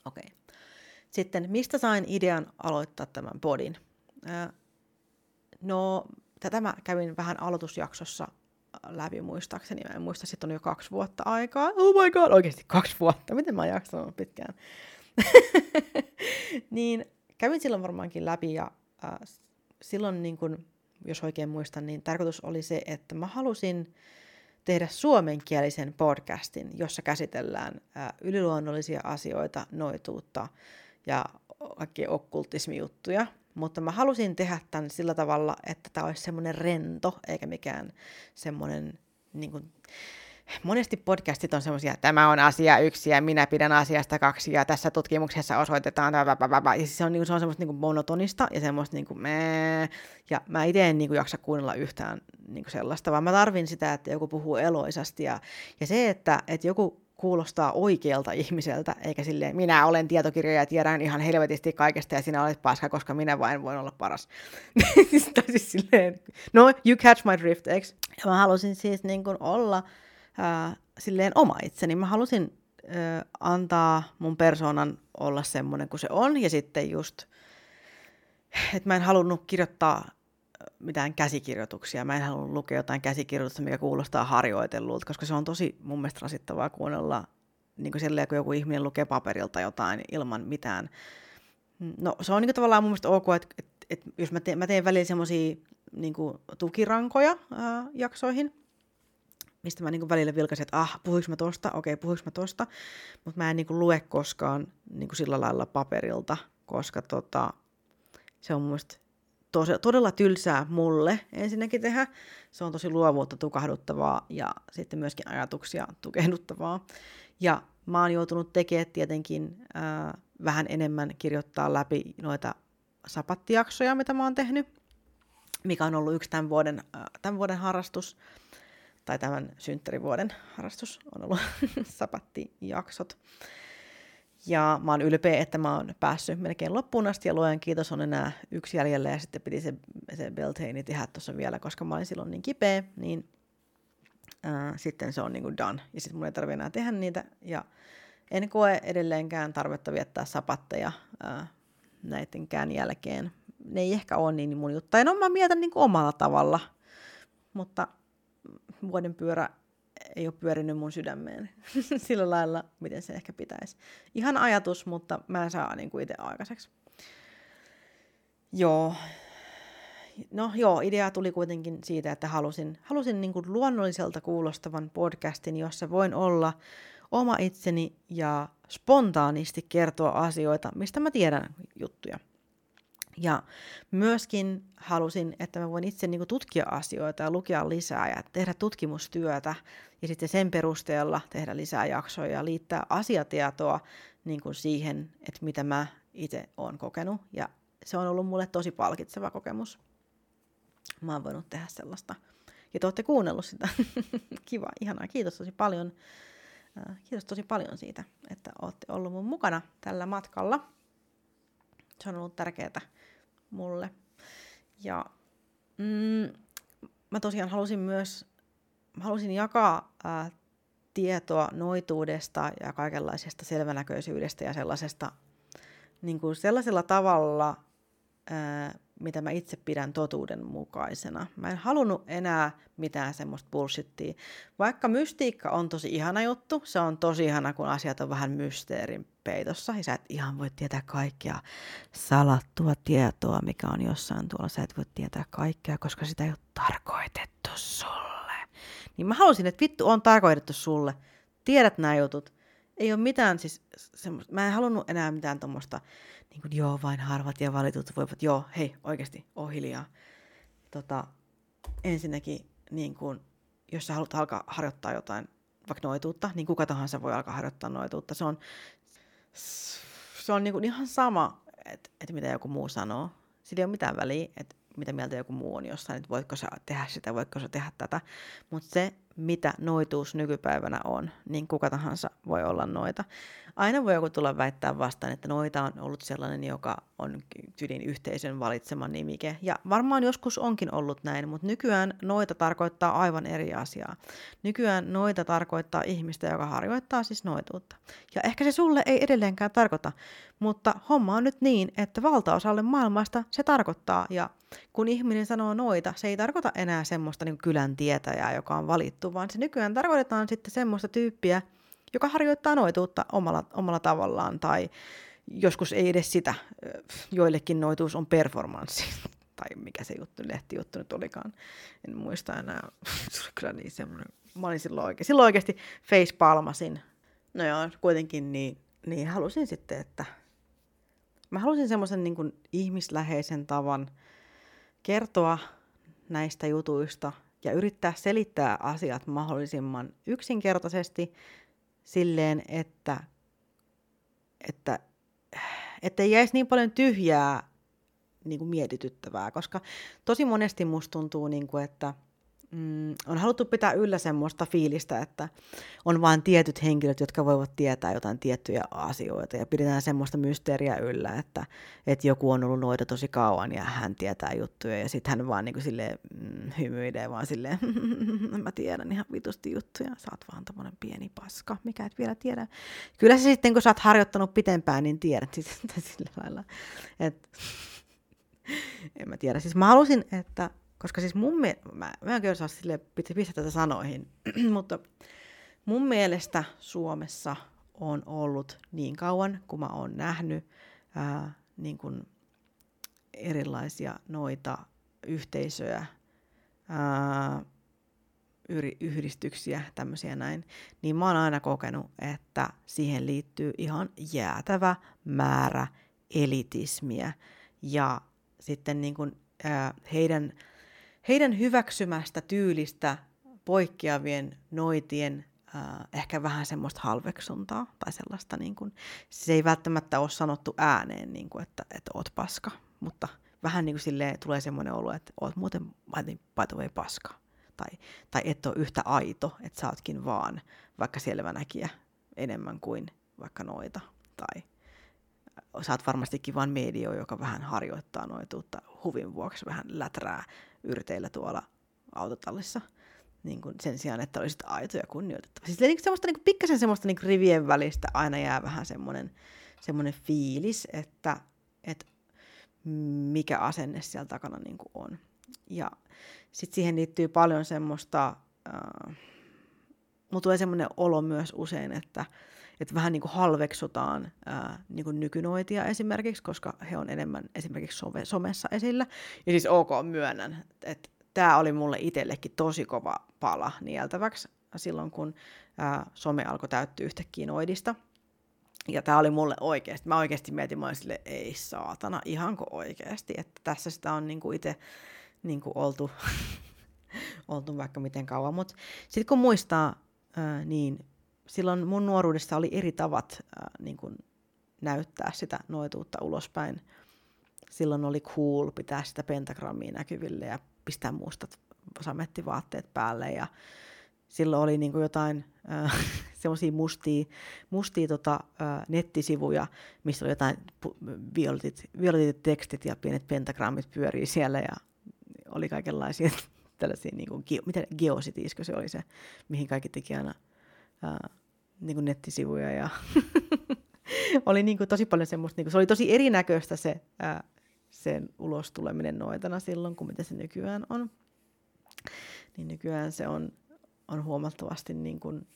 Okei. Okay. Sitten, mistä sain idean aloittaa tämän podin? no, tätä mä kävin vähän aloitusjaksossa läpi muistaakseni. Mä en muista, sitten on jo kaksi vuotta aikaa. Oh my god, oikeasti kaksi vuotta. Miten mä oon jaksanut pitkään? niin kävin silloin varmaankin läpi ja äh, silloin, niin kun, jos oikein muistan, niin tarkoitus oli se, että mä halusin tehdä suomenkielisen podcastin, jossa käsitellään äh, yliluonnollisia asioita, noituutta ja kaikkia okkultismijuttuja – mutta mä halusin tehdä tämän sillä tavalla, että tämä olisi semmoinen rento, eikä mikään semmoinen, niin kuin, monesti podcastit on semmoisia, tämä on asia yksi ja minä pidän asiasta kaksi ja tässä tutkimuksessa osoitetaan, ja siis se on, niin se on semmoista niin kuin monotonista ja semmoista niin kuin, mee, ja mä itse en niin kuin, jaksa kuunnella yhtään niin kuin sellaista, vaan mä tarvin sitä, että joku puhuu eloisasti. Ja, ja se, että, että joku kuulostaa oikealta ihmiseltä, eikä silleen, minä olen tietokirja ja tiedän ihan helvetisti kaikesta ja sinä olet paska, koska minä vain voin olla paras. Tai siis silleen, no, you catch my drift, eikö? Ja mä halusin siis niin kuin olla äh, silleen oma itseni. Mä halusin äh, antaa mun persoonan olla semmoinen kuin se on ja sitten just, että mä en halunnut kirjoittaa mitään käsikirjoituksia. Mä en halua lukea jotain käsikirjoitusta, mikä kuulostaa harjoitellulta, koska se on tosi mun mielestä rasittavaa kuunnella niin kuin silleen, kun joku ihminen lukee paperilta jotain ilman mitään. No se on niin kuin tavallaan mun mielestä ok, että, että, että jos mä teen, mä teen välillä semmoisia niin tukirankoja ää, jaksoihin, mistä mä niin kuin välillä vilkaisin, että ah, puhuinko mä tosta, okei, okay, puhuinko mä tosta, mutta mä en niin kuin lue koskaan niin kuin sillä lailla paperilta, koska tota, se on mun mielestä tos, todella tylsää mulle ensinnäkin tehdä. Se on tosi luovuutta tukahduttavaa ja sitten myöskin ajatuksia tukehduttavaa. Ja mä oon joutunut tekemään tietenkin ää, vähän enemmän kirjoittaa läpi noita sapattijaksoja, mitä mä oon tehnyt, mikä on ollut yksi tämän vuoden, ää, tämän vuoden harrastus, tai tämän synttärivuoden harrastus on ollut sapattijaksot. Ja mä oon ylpeä, että mä oon päässyt melkein loppuun asti ja luojan kiitos on enää yksi jäljellä ja sitten piti se, se Beltaini tehdä tuossa vielä, koska mä olin silloin niin kipeä, niin ää, sitten se on niin kuin done. Ja sitten mun ei tarvitse enää tehdä niitä ja en koe edelleenkään tarvetta viettää sapatteja ää, näidenkään jälkeen. Ne ei ehkä ole niin mun juttu. No mä mietän niin kuin omalla tavalla, mutta vuoden pyörä ei ole pyörinyt mun sydämeen sillä lailla, miten se ehkä pitäisi. Ihan ajatus, mutta mä en saa niin kuin itse aikaiseksi. Joo. No joo, idea tuli kuitenkin siitä, että halusin, halusin niin kuin luonnolliselta kuulostavan podcastin, jossa voin olla oma itseni ja spontaanisti kertoa asioita, mistä mä tiedän juttuja. Ja myöskin halusin, että mä voin itse niin kuin, tutkia asioita ja lukea lisää ja tehdä tutkimustyötä ja sitten sen perusteella tehdä lisää jaksoja ja liittää asiatietoa niin kuin siihen, että mitä mä itse olen kokenut. Ja se on ollut mulle tosi palkitseva kokemus. Mä oon voinut tehdä sellaista. Ja te olette kuunnellut sitä. Kiva, ihanaa. Kiitos tosi paljon. Äh, kiitos tosi paljon siitä, että olette ollut mun mukana tällä matkalla. Se on ollut tärkeää mulle. Ja mm, mä tosiaan halusin myös, halusin jakaa ää, tietoa noituudesta ja kaikenlaisesta selvänäköisyydestä ja sellaisesta niin kuin sellaisella tavalla, ää, mitä mä itse pidän totuudenmukaisena. Mä en halunnut enää mitään semmoista bullshittia. Vaikka mystiikka on tosi ihana juttu, se on tosi ihana, kun asiat on vähän mysteerin peitossa, ja sä et ihan voi tietää kaikkea salattua tietoa, mikä on jossain tuolla. Sä et voi tietää kaikkea, koska sitä ei ole tarkoitettu sulle. Niin mä halusin, että vittu on tarkoitettu sulle. Tiedät nämä jutut. Ei ole mitään siis semmoista, mä en halunnut enää mitään tuommoista niin kuin, joo, vain harvat ja valitut voivat, joo, hei, oikeasti, oo hiljaa. Tota, ensinnäkin, niin kuin, jos sä haluat alkaa harjoittaa jotain, vaikka noituutta, niin kuka tahansa voi alkaa harjoittaa noituutta. Se on, se on niin kuin ihan sama, että et mitä joku muu sanoo. Sillä ei ole mitään väliä, että mitä mieltä joku muu on jossain, että voitko sä tehdä sitä, voitko sä tehdä tätä. Mutta se, mitä noituus nykypäivänä on, niin kuka tahansa voi olla noita. Aina voi joku tulla väittää vastaan, että noita on ollut sellainen, joka on tyylin yhteisön valitsema nimike. Ja varmaan joskus onkin ollut näin, mutta nykyään noita tarkoittaa aivan eri asiaa. Nykyään noita tarkoittaa ihmistä, joka harjoittaa siis noituutta. Ja ehkä se sulle ei edelleenkään tarkoita, mutta homma on nyt niin, että valtaosalle maailmasta se tarkoittaa. Ja kun ihminen sanoo noita, se ei tarkoita enää semmoista niin kylän tietäjää, joka on valittu, vaan se nykyään tarkoitetaan sitten semmoista tyyppiä, joka harjoittaa noituutta omalla, omalla tavallaan, tai joskus ei edes sitä. Joillekin noituus on performanssi, tai mikä se juttu, lehtijuttu nyt olikaan. En muista enää. Se oli kyllä niin semmoinen. Mä olin silloin oikein. Silloin oikeasti facepalmasin. No joo, kuitenkin niin, niin halusin sitten, että mä halusin semmoisen niin ihmisläheisen tavan kertoa näistä jutuista ja yrittää selittää asiat mahdollisimman yksinkertaisesti silleen, että, että, että ei jäisi niin paljon tyhjää niin kuin mietityttävää, koska tosi monesti musta tuntuu, niin kuin, että – mm, on haluttu pitää yllä semmoista fiilistä, että on vain tietyt henkilöt, jotka voivat tietää jotain tiettyjä asioita ja pidetään semmoista mysteeriä yllä, että, että joku on ollut noita tosi kauan ja hän tietää juttuja ja sitten hän vaan niin kuin silleen mm, hymyilee vaan silleen, mä tiedän ihan vitusti juttuja, sä oot vaan tommonen pieni paska, mikä et vielä tiedä. Kyllä se sitten, kun sä oot harjoittanut pitempään, niin tiedät sitten sillä lailla, että en mä tiedä. Siis mä halusin, että koska siis mun mielestä, mä, mä en saa sille pistää tätä sanoihin, mutta mun mielestä Suomessa on ollut niin kauan, kun mä oon nähnyt ää, niin kuin erilaisia noita yhteisöjä, ää, yhdistyksiä, tämmöisiä näin, niin mä oon aina kokenut, että siihen liittyy ihan jäätävä määrä elitismiä. Ja sitten niin kuin, ää, heidän heidän hyväksymästä tyylistä poikkeavien noitien äh, ehkä vähän semmoista halveksuntaa tai sellaista, niin kuin, se ei välttämättä ole sanottu ääneen, niin kuin, että, että oot paska, mutta vähän niin kuin silleen tulee semmoinen olo, että oot muuten by the way paska. Tai, tai et ole yhtä aito, että sä ootkin vaan vaikka selvänäkijä enemmän kuin vaikka noita. Tai sä oot varmastikin vain medio, joka vähän harjoittaa noituutta huvin vuoksi, vähän läträä yrteillä tuolla autotallissa. Niin kuin sen sijaan, että olisit aito ja kunnioitettava. Siis niin semmoista niin pikkasen semmoista niin rivien välistä aina jää vähän semmoinen, semmoinen fiilis, että, että mikä asenne siellä takana niin kuin on. Ja sitten siihen liittyy paljon semmoista, äh, mutta tulee semmoinen olo myös usein, että, että vähän niin kuin halveksutaan ää, niin kuin nykynoitia esimerkiksi, koska he on enemmän esimerkiksi some, somessa esillä. Ja siis ok, myönnän, että tämä oli mulle itsellekin tosi kova pala nieltäväksi silloin, kun ää, some alkoi täyttyä yhtäkkiä noidista. Ja tämä oli mulle oikeasti, mä oikeasti mietin, mä sille, ei saatana, ihanko oikeasti, että tässä sitä on niinku itse niinku oltu, oltu vaikka miten kauan. Mutta sitten kun muistaa, ää, niin silloin mun nuoruudessa oli eri tavat äh, niin kuin näyttää sitä noituutta ulospäin. Silloin oli cool pitää sitä pentagrammia näkyville ja pistää mustat samettivaatteet päälle ja silloin oli niin kuin jotain äh, semmoisia mustia, mustia tota, äh, nettisivuja, missä oli jotain violetit, violetit tekstit ja pienet pentagrammit pyörii siellä ja oli kaikenlaisia tällaisia, niin kuin, mitä Geocities, se oli se, mihin kaikki teki aina ää, niin kuin nettisivuja ja oli niin kuin tosi paljon semmoista, niin kuin, se oli tosi erinäköistä se, ää, sen ulos tuleminen noitana silloin, kuin mitä se nykyään on. Niin nykyään se on, on huomattavasti niin kuin,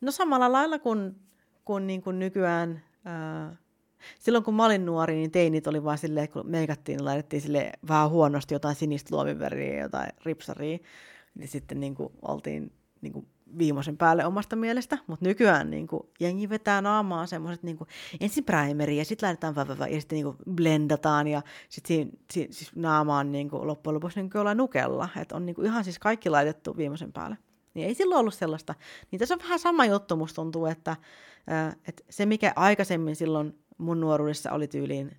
no samalla lailla kuin, kuin, niin kuin nykyään ää, silloin kun mä olin nuori, niin teinit oli vaan silleen, kun meikattiin, niin laitettiin sille vähän huonosti jotain sinistä luomiväriä ja jotain ripsaria, niin sitten niin kuin oltiin niin kuin viimeisen päälle omasta mielestä, mutta nykyään niin kuin, jengi vetää naamaa semmoiset niin ensin primeri ja sitten laitetaan va, ja sitten niin blendataan ja sitten si, si, siis naamaan niin kuin, loppujen lopuksi niin kuin nukella, että on niin kuin, ihan siis kaikki laitettu viimeisen päälle. Niin ei silloin ollut sellaista. Niin tässä on vähän sama juttu, musta tuntuu, että, että se mikä aikaisemmin silloin mun nuoruudessa oli tyyliin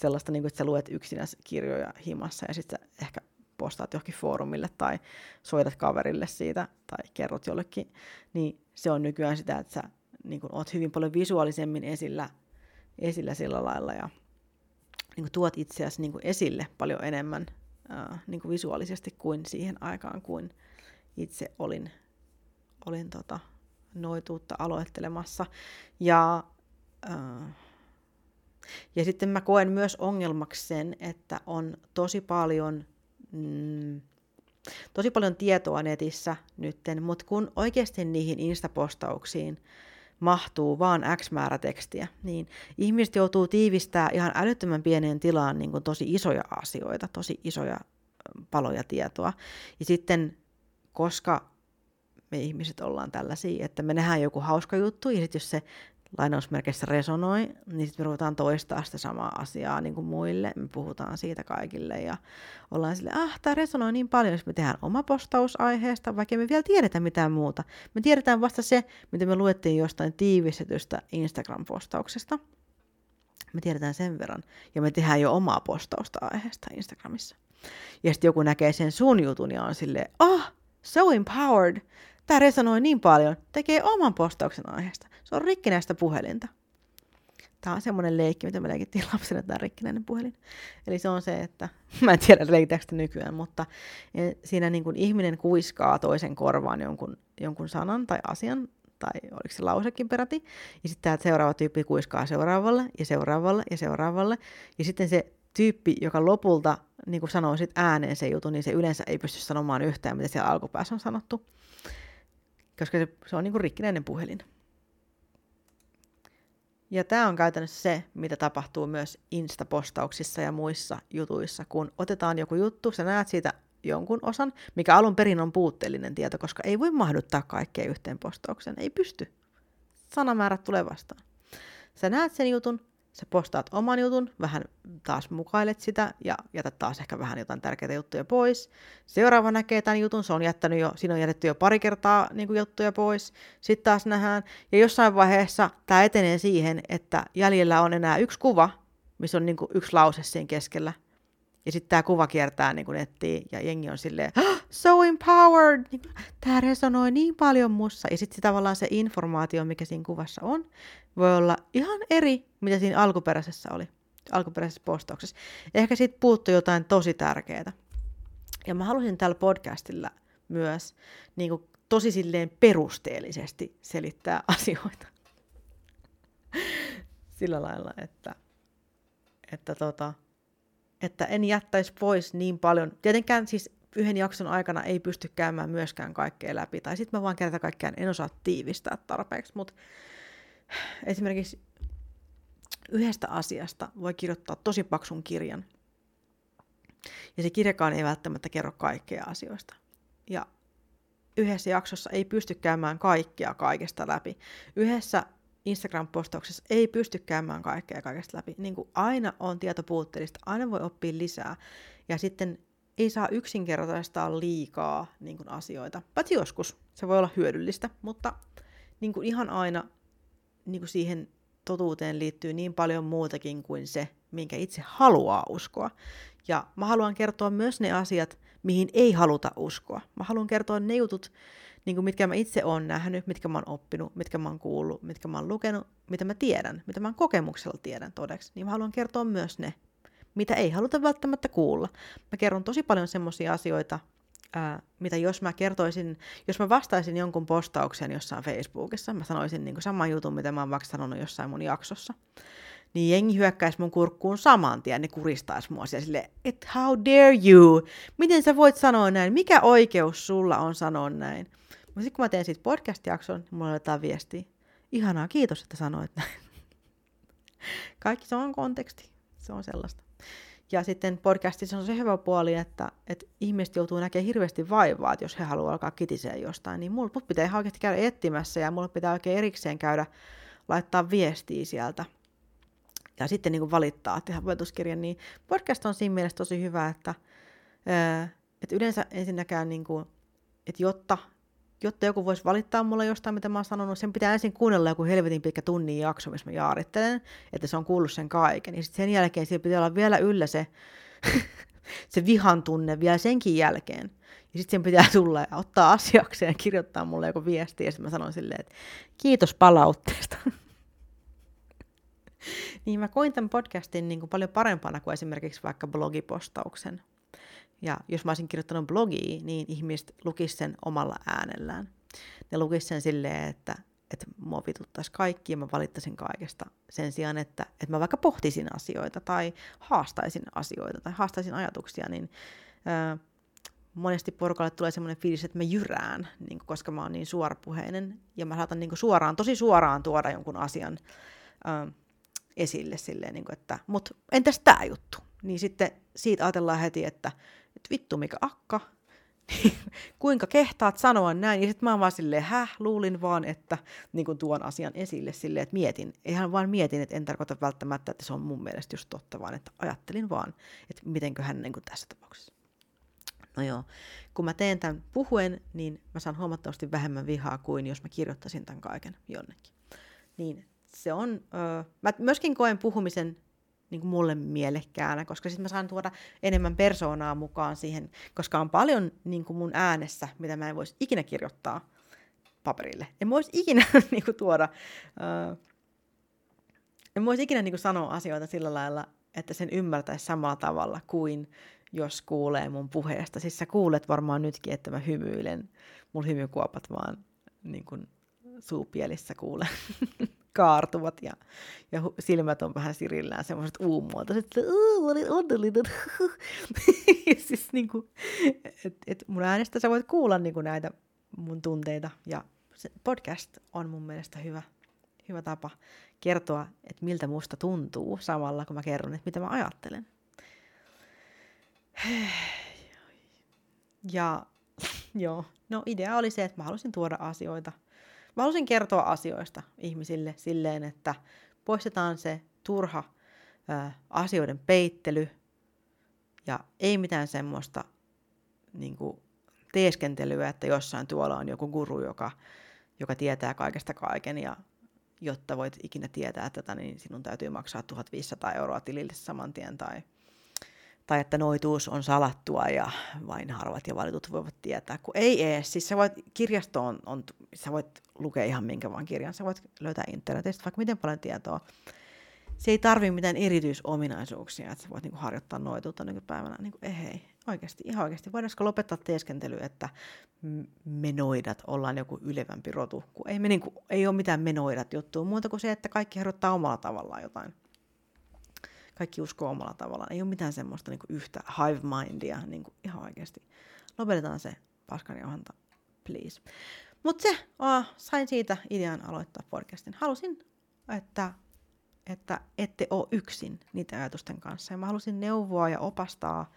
sellaista, niin kuin, että sä luet yksinäs kirjoja himassa ja sitten ehkä postaat johonkin foorumille tai soitat kaverille siitä tai kerrot jollekin, niin se on nykyään sitä, että sä niin kuin, oot hyvin paljon visuaalisemmin esillä, esillä sillä lailla ja niin kuin, tuot itseäsi niin kuin, esille paljon enemmän ää, niin kuin visuaalisesti kuin siihen aikaan, kun itse olin, olin tota, noituutta aloittelemassa. Ja ja sitten mä koen myös ongelmaksi sen, että on tosi paljon, mm, tosi paljon tietoa netissä nytten, mutta kun oikeasti niihin instapostauksiin mahtuu vaan X määrä tekstiä, niin ihmiset joutuu tiivistää ihan älyttömän pieneen tilaan niin kuin tosi isoja asioita, tosi isoja paloja tietoa. Ja sitten, koska me ihmiset ollaan tällaisia, että me nähdään joku hauska juttu, ja sitten jos se lainausmerkeissä resonoi, niin sitten me ruvetaan toistaa sitä samaa asiaa niin kuin muille. Me puhutaan siitä kaikille ja ollaan sille, ah, tämä resonoi niin paljon, jos me tehdään oma postaus aiheesta, vaikka me vielä tiedetä mitään muuta. Me tiedetään vasta se, mitä me luettiin jostain tiivistetystä Instagram-postauksesta. Me tiedetään sen verran. Ja me tehdään jo omaa postausta aiheesta Instagramissa. Ja sitten joku näkee sen sun jutun ja on silleen, ah, so empowered. Tämä resonoi niin paljon, tekee oman postauksen aiheesta. Se on rikkinäistä puhelinta. Tämä on semmoinen leikki, mitä me leikittiin lapsena, tämä rikkinäinen puhelin. Eli se on se, että, mä en tiedä leikitäänkö nykyään, mutta e, siinä niin kuin ihminen kuiskaa toisen korvaan jonkun, jonkun sanan tai asian, tai oliko se lausekin peräti, ja sitten tämä seuraava tyyppi kuiskaa seuraavalle ja seuraavalle ja seuraavalle, ja sitten se tyyppi, joka lopulta niin kuin sanoo sit ääneen se jutun, niin se yleensä ei pysty sanomaan yhtään, mitä siellä alkupäässä on sanottu, koska se, se on niin kuin rikkinäinen puhelin. Ja tämä on käytännössä se, mitä tapahtuu myös Insta-postauksissa ja muissa jutuissa, kun otetaan joku juttu, sä näet siitä jonkun osan, mikä alun perin on puutteellinen tieto, koska ei voi mahduttaa kaikkea yhteen postaukseen, ei pysty. Sanamäärät tulee vastaan. Sä näet sen jutun, sä postaat oman jutun, vähän taas mukailet sitä ja jätät taas ehkä vähän jotain tärkeitä juttuja pois. Seuraava näkee tämän jutun, se on jättänyt jo, siinä on jätetty jo pari kertaa niin kuin juttuja pois. Sitten taas nähdään, ja jossain vaiheessa tämä etenee siihen, että jäljellä on enää yksi kuva, missä on niin kuin yksi lause siinä keskellä. Ja sitten tämä kuva kiertää niin kuin nettiin ja jengi on silleen, so empowered, niin tämä resonoi niin paljon mussa. Ja sitten tavallaan se informaatio, mikä siinä kuvassa on, voi olla ihan eri, mitä siinä alkuperäisessä oli, alkuperäisessä postauksessa. Ehkä siitä puuttuu jotain tosi tärkeää. Ja mä halusin tällä podcastilla myös niin kuin tosi silleen perusteellisesti selittää asioita. Sillä lailla, että, että tota, että en jättäisi pois niin paljon. Tietenkään siis yhden jakson aikana ei pysty käymään myöskään kaikkea läpi, tai sitten mä vaan kerta kaikkiaan en osaa tiivistää tarpeeksi, mutta esimerkiksi yhdestä asiasta voi kirjoittaa tosi paksun kirjan, ja se kirjakaan ei välttämättä kerro kaikkea asioista. Ja yhdessä jaksossa ei pysty käymään kaikkea kaikesta läpi. Yhdessä Instagram-postauksessa ei pysty käymään kaikkea kaikesta läpi. Niin kuin aina on tietopuutteellista, aina voi oppia lisää. Ja sitten ei saa yksinkertaistaa liikaa niin kuin asioita. Paitsi joskus se voi olla hyödyllistä, mutta niin kuin ihan aina niin kuin siihen totuuteen liittyy niin paljon muutakin kuin se, minkä itse haluaa uskoa. Ja mä haluan kertoa myös ne asiat, mihin ei haluta uskoa. Mä haluan kertoa ne jutut, niin kuin mitkä mä itse olen nähnyt, mitkä mä oon oppinut, mitkä mä oon kuullut, mitkä mä oon lukenut, mitä mä tiedän, mitä mä kokemuksella tiedän todeksi, niin mä haluan kertoa myös ne, mitä ei haluta välttämättä kuulla. Mä kerron tosi paljon semmoisia asioita ää, mitä jos mä kertoisin, jos mä vastaisin jonkun postauksen jossain Facebookissa, mä sanoisin niin kuin saman jutun, mitä mä oon vaikka sanonut jossain mun jaksossa, niin jengi hyökkäisi mun kurkkuun saman tien, ne kuristaisi mua siellä silleen, että how dare you, miten sä voit sanoa näin, mikä oikeus sulla on sanoa näin. Mutta sitten kun mä teen siitä podcast-jakson, niin laitetaan viestiä, ihanaa, kiitos, että sanoit näin. Kaikki se on konteksti, se on sellaista. Ja sitten podcastissa on se hyvä puoli, että, että ihmiset joutuu näkemään hirveästi vaivaa, että jos he haluavat alkaa kitisee jostain, niin mulla pitää ihan oikeasti käydä etsimässä ja mulla pitää oikein erikseen käydä laittaa viestiä sieltä. Ja sitten niin kuin valittaa tehdä opetuskirjan, niin podcast on siinä mielessä tosi hyvä, että, että yleensä ensinnäkään, niin kuin, että jotta jotta joku voisi valittaa mulle jostain, mitä mä oon sanonut, sen pitää ensin kuunnella joku helvetin pitkä tunnin jakso, missä mä jaarittelen, että se on kuullut sen kaiken. Ja sitten sen jälkeen siellä pitää olla vielä yllä se, se vihan tunne vielä senkin jälkeen. Ja sitten sen pitää tulla ja ottaa asiakseen ja kirjoittaa mulle joku viesti, ja sitten mä sanon silleen, että kiitos palautteesta. niin mä koin tämän podcastin niin kuin paljon parempana kuin esimerkiksi vaikka blogipostauksen. Ja jos mä olisin kirjoittanut blogiin, niin ihmiset lukisivat sen omalla äänellään. Ne lukisivat sen silleen, että, että mua vituttaisi kaikki ja mä valittaisin kaikesta sen sijaan, että, että mä vaikka pohtisin asioita tai haastaisin asioita tai haastaisin ajatuksia, niin ää, monesti porukalle tulee semmoinen fiilis, että mä jyrään, niin koska mä oon niin suorapuheinen ja mä saatan niin suoraan, tosi suoraan tuoda jonkun asian ää, esille silleen, niin kuin, että mut entäs tämä juttu? Niin sitten siitä ajatellaan heti, että että vittu mikä akka, kuinka kehtaat sanoa näin, ja sitten mä oon vaan silleen, häh, luulin vaan, että niin kuin tuon asian esille silleen, että mietin, ihan vaan mietin, että en tarkoita välttämättä, että se on mun mielestä just totta, vaan että ajattelin vaan, että mitenköhän niin kuin tässä tapauksessa. No joo, kun mä teen tämän puhuen, niin mä saan huomattavasti vähemmän vihaa kuin jos mä kirjoittaisin tämän kaiken jonnekin. Niin se on, öö, mä myöskin koen puhumisen niin kuin mulle mielekkäänä, koska sitten mä saan tuoda enemmän persoonaa mukaan siihen, koska on paljon niin kuin mun äänessä, mitä mä en voisi ikinä kirjoittaa paperille. En voisi ikinä niin kuin tuoda, uh, en voisi ikinä niin kuin sanoa asioita sillä lailla, että sen ymmärtäisi samalla tavalla kuin jos kuulee mun puheesta. Siis sä kuulet varmaan nytkin, että mä hymyilen. Mun hymykuopat vaan niin kuin suupielissä kuulee. kaartuvat ja, ja silmät on vähän sirillään semmoiset uumuotoiset, että olin onnellinen. siis niin kuin, et, et mun äänestä sä voit kuulla niin kuin näitä mun tunteita ja se podcast on mun mielestä hyvä, hyvä tapa kertoa, että miltä musta tuntuu samalla, kun mä kerron, että mitä mä ajattelen. Ja joo, no idea oli se, että mä halusin tuoda asioita – Mä halusin kertoa asioista ihmisille silleen, että poistetaan se turha ää, asioiden peittely ja ei mitään semmoista niin kuin, teeskentelyä, että jossain tuolla on joku guru, joka, joka tietää kaikesta kaiken ja jotta voit ikinä tietää tätä, niin sinun täytyy maksaa 1500 euroa tilille saman tien tai tai että noituus on salattua ja vain harvat ja valitut voivat tietää, kun ei ees. Siis sä voit, kirjastoon on, sä voit lukea ihan minkä vaan kirjan, sä voit löytää internetistä vaikka miten paljon tietoa. Se ei tarvi mitään erityisominaisuuksia, että sä voit niinku harjoittaa noituutta nykypäivänä. Niinku, ei, hei, oikeasti, ihan oikeasti. Voidaanko lopettaa teeskentely, että me noidat ollaan joku ylevämpi rotu, kun ei, me niinku, ei ole mitään menoidat juttua, muuta kuin se, että kaikki harjoittaa omalla tavallaan jotain kaikki uskoo omalla tavallaan. Ei ole mitään semmoista niin yhtä hive mindia, niin ihan oikeasti. Lopetetaan se paskan johanta, please. Mutta se, oh, sain siitä idean aloittaa podcastin. Halusin, että, että ette ole yksin niitä ajatusten kanssa. Ja mä halusin neuvoa ja opastaa,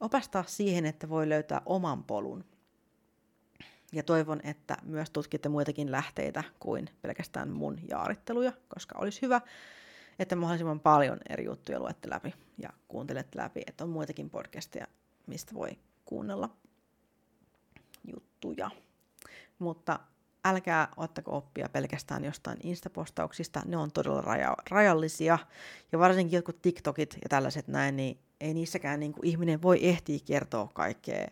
opastaa siihen, että voi löytää oman polun. Ja toivon, että myös tutkitte muitakin lähteitä kuin pelkästään mun jaaritteluja, koska olisi hyvä, että mahdollisimman paljon eri juttuja luette läpi ja kuuntelet läpi, että on muitakin podcasteja, mistä voi kuunnella juttuja. Mutta älkää ottako oppia pelkästään jostain instapostauksista, ne on todella raja- rajallisia, ja varsinkin jotkut TikTokit ja tällaiset näin, niin ei niissäkään niin kuin ihminen voi ehtiä kertoa kaikkea,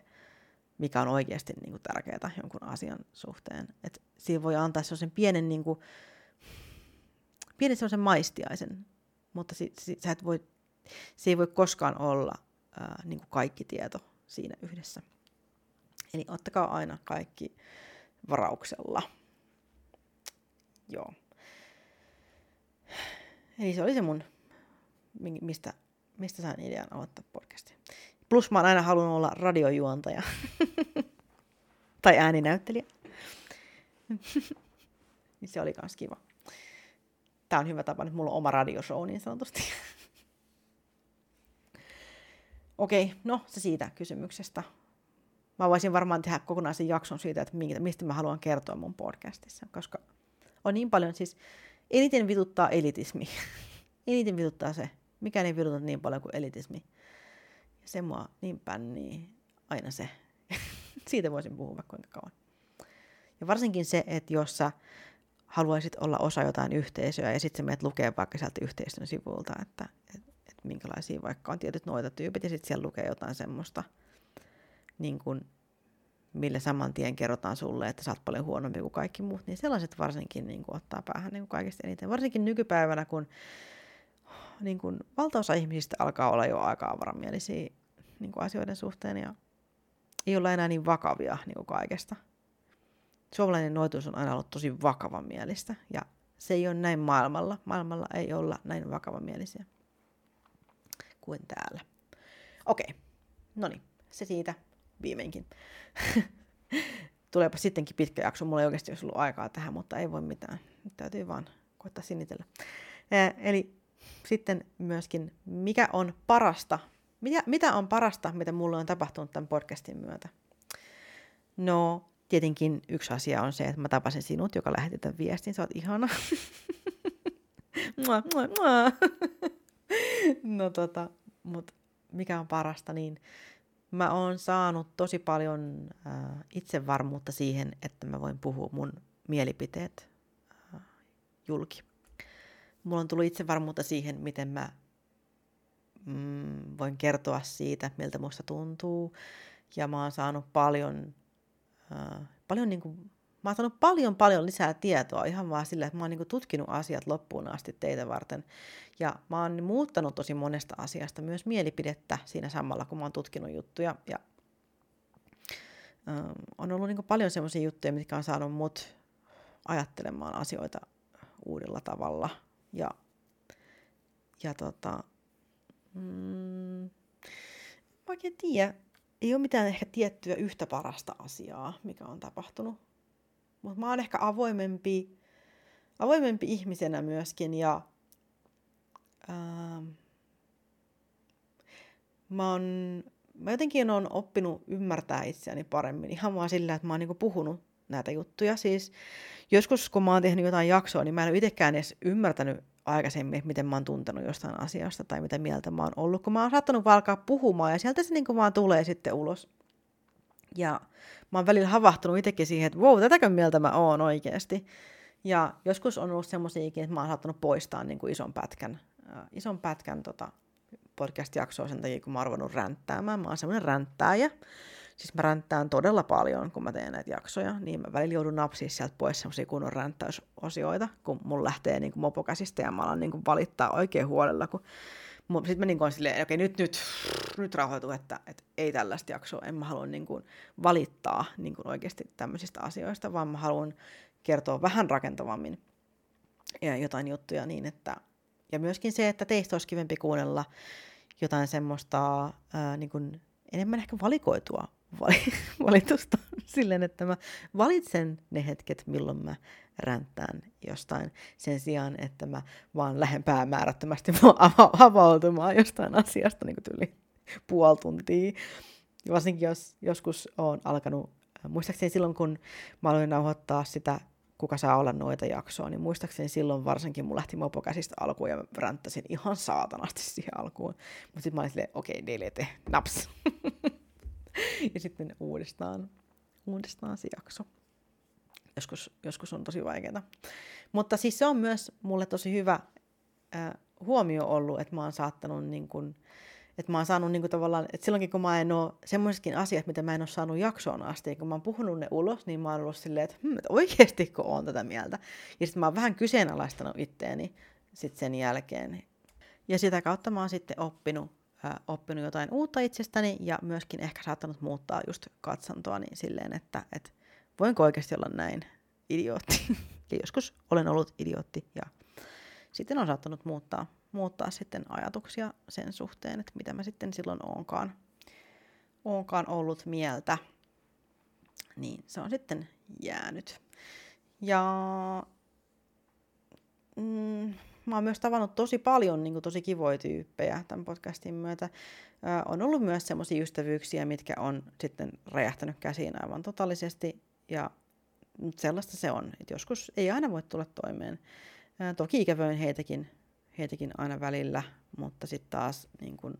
mikä on oikeasti niin kuin tärkeää jonkun asian suhteen. Et siinä voi antaa sellaisen pienen niin kuin, pienen sellaisen maistiaisen, mutta si, si, sä et voi, se ei voi koskaan olla ää, niin kuin kaikki tieto siinä yhdessä. Eli ottakaa aina kaikki varauksella. Joo. Eli se oli se mun, mistä, mistä sain idean aloittaa podcastin. Plus mä oon aina halunnut olla radiojuontaja. tai ääninäyttelijä. niin se oli kans kiva. Tää on hyvä tapa, että mulla on oma radioshow niin sanotusti. Okei, okay, no se siitä kysymyksestä. Mä voisin varmaan tehdä kokonaisen jakson siitä, että mistä mä haluan kertoa mun podcastissa, koska on niin paljon, siis eniten vituttaa elitismi. eniten vituttaa se, mikä ei vituta niin paljon kuin elitismi. Ja se mua niin pännii, aina se. Siitä voisin puhua vaikka kuinka kauan. Ja varsinkin se, että jos sä haluaisit olla osa jotain yhteisöä ja sitten sä menet lukee vaikka sieltä yhteisön sivulta, että, että, että minkälaisia vaikka on tietyt noita tyypit ja sitten siellä lukee jotain semmoista, niin kuin, millä saman tien kerrotaan sulle, että sä oot paljon huonompi kuin kaikki muut, niin sellaiset varsinkin niin kuin, ottaa päähän niin kaikista eniten. Varsinkin nykypäivänä, kun niin kuin, valtaosa ihmisistä alkaa olla jo aika avaramielisiä niin asioiden suhteen ja ei olla enää niin vakavia niin kuin kaikesta. Suomalainen noituus on aina ollut tosi vakavamielistä ja se ei ole näin maailmalla. Maailmalla ei olla näin vakavamielisiä kuin täällä. Okei, no niin, se siitä viimeinkin. Tuleepa sittenkin pitkä jakso, mulla ei oikeasti olisi ollut aikaa tähän, mutta ei voi mitään. Nyt täytyy vaan koittaa sinitellä. Eli sitten myöskin, mikä on parasta, mitä, mitä on parasta, mitä mulle on tapahtunut tämän podcastin myötä? No, tietenkin yksi asia on se, että mä tapasin sinut, joka lähetti tämän viestin. Sä oot ihana. mua, mua, mua. no tota, mut mikä on parasta, niin mä oon saanut tosi paljon äh, itsevarmuutta siihen, että mä voin puhua mun mielipiteet äh, julki. Mulla on tullut itsevarmuutta siihen, miten mä mm, voin kertoa siitä, miltä musta tuntuu. Ja mä oon saanut paljon, paljon niin kuin, mä oon saanut paljon paljon lisää tietoa ihan vaan sillä, että mä oon niin kuin tutkinut asiat loppuun asti teitä varten. Ja mä oon muuttanut tosi monesta asiasta myös mielipidettä siinä samalla, kun mä oon tutkinut juttuja. Ja ähm, on ollut niin paljon semmoisia juttuja, mitkä on saanut mut ajattelemaan asioita uudella tavalla. Ja, ja tota, mm, oikein tiedä, ei ole mitään ehkä tiettyä yhtä parasta asiaa, mikä on tapahtunut. Mutta mä oon ehkä avoimempi, avoimempi ihmisenä myöskin ja ää, mä, oon, mä jotenkin oon oppinut ymmärtää itseäni paremmin ihan vaan sillä, että mä oon niinku puhunut näitä juttuja. Siis joskus kun mä oon tehnyt jotain jaksoa, niin mä en ole itsekään edes ymmärtänyt aikaisemmin, miten mä oon tuntenut jostain asiasta tai mitä mieltä mä oon ollut, kun mä oon saattanut alkaa puhumaan ja sieltä se niin vaan tulee sitten ulos. Ja mä oon välillä havahtunut itsekin siihen, että wow, tätäkö mieltä mä oon oikeasti. Ja joskus on ollut semmoisiakin, että mä oon saattanut poistaa niin kuin ison pätkän, äh, ison pätkän tota podcast-jaksoa sen takia, kun mä oon ruvennut ränttäämään. Mä oon semmoinen ränttääjä. Siis mä ränttään todella paljon, kun mä teen näitä jaksoja, niin mä välillä joudun napsia sieltä pois semmoisia kunnon ränttäysosioita, kun mun lähtee niin mopokäsistä ja mä alan niin valittaa oikein huolella, kun sitten mä niin kuin silleen, okei nyt, nyt, nyt rauhoitu, että, että ei tällaista jaksoa, en mä halua niin kuin valittaa niin kuin oikeasti tämmöisistä asioista, vaan mä haluan kertoa vähän rakentavammin ja jotain juttuja niin, että ja myöskin se, että teistä olisi kivempi kuunnella jotain semmoista ää, niin kuin enemmän ehkä valikoitua valitusta silleen, että mä valitsen ne hetket, milloin mä ränttään jostain sen sijaan, että mä vaan lähden päämäärättömästi avautumaan jostain asiasta niin kuin yli puoli tuntia. Varsinkin jos joskus on alkanut, muistaakseni silloin kun mä aloin nauhoittaa sitä kuka saa olla noita jaksoa, niin muistaakseni silloin varsinkin mun lähti mopo käsistä alkuun ja ränttäsin ihan saatanasti siihen alkuun. Mutta sitten mä olin silleen, okei, okay, delete, naps. ja sitten uudestaan, uudestaan se jakso. Joskus, joskus on tosi vaikeaa. Mutta siis se on myös mulle tosi hyvä äh, huomio ollut, että mä oon saattanut niin kun, että mä oon saanut niin tavallaan, että silloinkin kun mä en ole, semmoisetkin asiat, mitä mä en ole saanut jaksoon asti, kun mä oon puhunut ne ulos, niin mä oon ollut silleen, että, hm, että oikeasti kun oon tätä mieltä. Ja sitten mä oon vähän kyseenalaistanut itteeni sitten sen jälkeen. Ja sitä kautta mä oon sitten oppinut oppinut jotain uutta itsestäni ja myöskin ehkä saattanut muuttaa just katsantoa niin silleen, että et voinko oikeasti olla näin idiootti. ja joskus olen ollut idiootti ja sitten on saattanut muuttaa, muuttaa sitten ajatuksia sen suhteen, että mitä mä sitten silloin oonkaan, oonkaan ollut mieltä. Niin se on sitten jäänyt. Ja mm, mä oon myös tavannut tosi paljon niin kuin, tosi kivoja tyyppejä tämän podcastin myötä. Ö, on ollut myös semmoisia ystävyyksiä, mitkä on sitten räjähtänyt käsiin aivan totaalisesti. Ja sellaista se on, että joskus ei aina voi tulla toimeen. Ö, toki ikävöin heitäkin, heitäkin aina välillä, mutta sitten taas niin kun,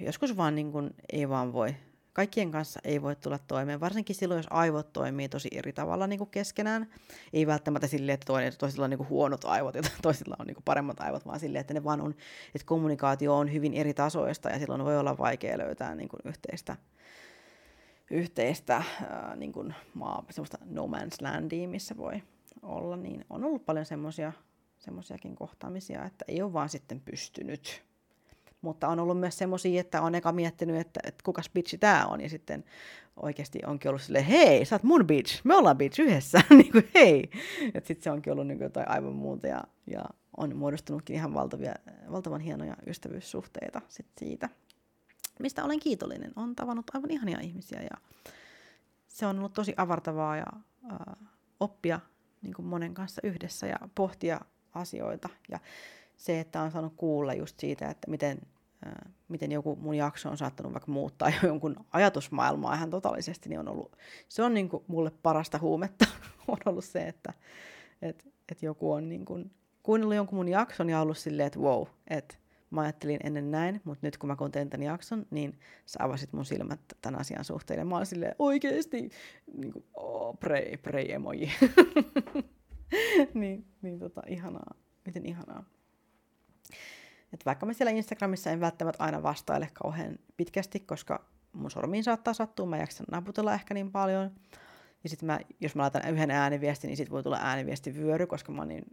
joskus vaan niin kun, ei vaan voi kaikkien kanssa ei voi tulla toimeen, varsinkin silloin, jos aivot toimii tosi eri tavalla niin kuin keskenään. Ei välttämättä silleen, että toinen, toisilla on niin kuin huonot aivot ja toisilla on niin kuin paremmat aivot, vaan silleen, että ne vaan on, että kommunikaatio on hyvin eri tasoista ja silloin voi olla vaikea löytää niin kuin yhteistä, yhteistä niin kuin maa, semmoista no man's landia, missä voi olla, niin on ollut paljon semmoisia semmoisiakin kohtaamisia, että ei ole vaan sitten pystynyt mutta on ollut myös semmoisia, että on eka miettinyt, että, että kukas bitchi tämä on, ja sitten oikeasti onkin ollut silleen, hei, sä oot mun bitch, me ollaan bitch yhdessä, niin kuin hei. Että sitten se onkin ollut niin kuin jotain aivan muuta, ja, ja on muodostunutkin ihan valtavia, valtavan hienoja ystävyyssuhteita sit siitä, mistä olen kiitollinen. On tavannut aivan ihania ihmisiä, ja se on ollut tosi avartavaa ja äh, oppia niin kuin monen kanssa yhdessä ja pohtia asioita. Ja se, että on saanut kuulla just siitä, että miten miten joku mun jakso on saattanut vaikka muuttaa jonkun ajatusmaailmaa ihan totaalisesti, niin on ollut, se on niin kuin mulle parasta huumetta on ollut se, että et, et joku on niin kuin, kuunnellut jonkun mun jakson ja ollut silleen, että wow, että mä ajattelin ennen näin, mutta nyt kun mä kuuntelin tämän jakson, niin sä avasit mun silmät tämän asian suhteen. Ja mä olin silleen, oikeesti, niin kuin, oh, pray, pray emoji. niin, niin tota, ihanaa, miten ihanaa. Et vaikka mä siellä Instagramissa en välttämättä aina vastaile kauhean pitkästi, koska mun sormiin saattaa sattua, mä jaksan naputella ehkä niin paljon. Ja sitten mä, jos mä laitan yhden ääniviestin, niin sit voi tulla ääniviestivyöry, koska mä oon niin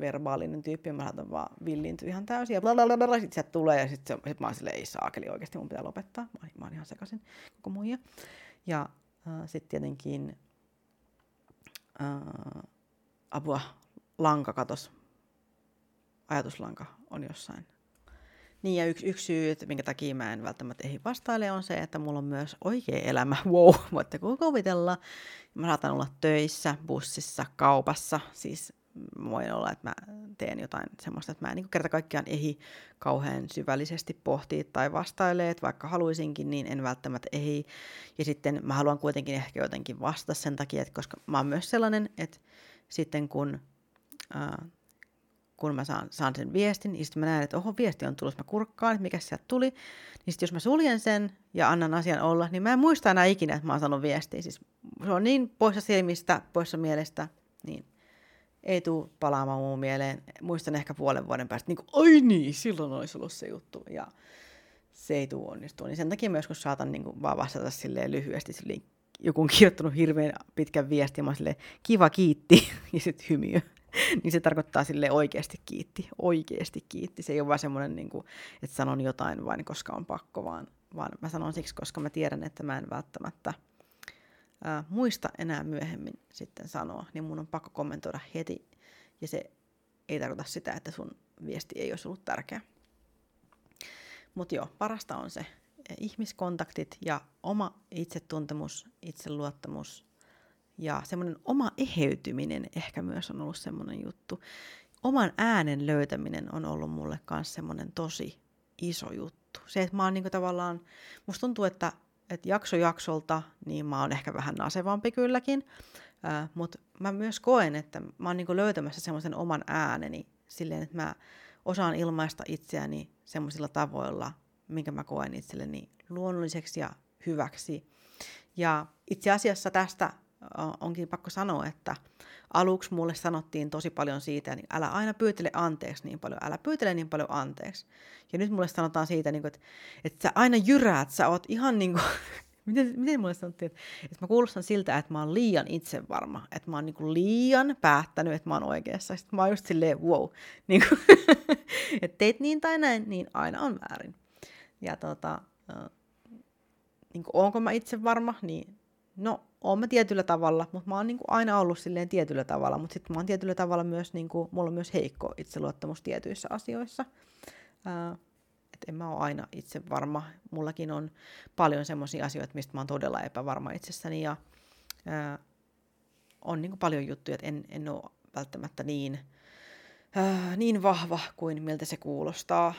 verbaalinen tyyppi, ja mä saatan vaan villiintyä ihan täysin, ja blablabla, sit sieltä tulee, ja sitten sit mä oon silleen, ei saakeli oikeasti, mun pitää lopettaa. Mä oon, mä oon ihan sekaisin koko muija. Ja äh, sitten tietenkin äh, apua, lanka katos, ajatuslanka on jossain niin ja yksi, yksi syy, että minkä takia mä en välttämättä ehdi vastaile, on se, että mulla on myös oikea elämä. Wow, voitte kuvitella. Mä saatan olla töissä, bussissa, kaupassa. Siis voin olla, että mä teen jotain semmoista, että mä en niin kerta kaikkiaan ehi kauhean syvällisesti pohtia tai vastailee, että vaikka haluaisinkin, niin en välttämättä ehi. Ja sitten mä haluan kuitenkin ehkä jotenkin vastata sen takia, että koska mä oon myös sellainen, että sitten kun ää, kun mä saan, saan sen viestin, niin sitten mä näen, että oho, viesti on tullut, mä kurkkaan, että mikä sieltä tuli. Niin sitten jos mä suljen sen ja annan asian olla, niin mä en muista enää ikinä, että mä oon saanut viestiä. Siis se on niin poissa silmistä, poissa mielestä, niin ei tule palaamaan mun mieleen. Muistan ehkä puolen vuoden päästä, niin kuin, ai niin, silloin olisi ollut se juttu. Ja se ei tule onnistua. Niin sen takia myös, kun saatan niin kuin, vaan vastata silleen lyhyesti, silleen, joku on kirjoittanut hirveän pitkän viestin, mä silleen, kiva kiitti, ja sitten hymiö. niin se tarkoittaa sille oikeasti kiitti, oikeasti kiitti. Se ei ole vaan semmoinen, niin kuin, että sanon jotain vain koska on pakko, vaan, vaan mä sanon siksi, koska mä tiedän, että mä en välttämättä ää, muista enää myöhemmin sitten sanoa, niin mun on pakko kommentoida heti. Ja se ei tarkoita sitä, että sun viesti ei olisi ollut tärkeä. Mutta joo, parasta on se ihmiskontaktit ja oma itsetuntemus, itseluottamus ja semmoinen oma eheytyminen ehkä myös on ollut semmoinen juttu. Oman äänen löytäminen on ollut mulle myös semmoinen tosi iso juttu. Se, että mä oon niinku tavallaan, musta tuntuu, että, että jakso jaksolta, niin mä oon ehkä vähän nasevampi kylläkin, mutta mä myös koen, että mä oon niinku löytämässä semmoisen oman ääneni silleen, että mä osaan ilmaista itseäni semmoisilla tavoilla, minkä mä koen itselleni luonnolliseksi ja hyväksi. Ja itse asiassa tästä onkin pakko sanoa, että aluksi mulle sanottiin tosi paljon siitä, niin älä aina pyytele anteeksi niin paljon, älä pyytele niin paljon anteeksi. Ja nyt mulle sanotaan siitä, niin kuin, että, että sä aina jyräät, sä oot ihan niin kuin miten, miten mulle sanottiin, että, että mä kuulostan siltä, että mä oon liian itsevarma, että mä oon niin liian päättänyt, että mä oon oikeassa. Sitten mä oon just silleen, wow, niin kuin, että teit niin tai näin, niin aina on väärin. Ja tota, niin kuin, onko mä itse varma, niin no, oon mä tietyllä tavalla, mutta mä oon niin kuin aina ollut silleen tietyllä tavalla, mutta sitten mä oon tietyllä tavalla myös, niin kuin, mulla on myös heikko itseluottamus tietyissä asioissa. Ää, et en mä ole aina itse varma. Mullakin on paljon semmoisia asioita, mistä mä oon todella epävarma itsessäni ja ää, on niin kuin paljon juttuja, että en, en ole välttämättä niin, ää, niin vahva kuin miltä se kuulostaa.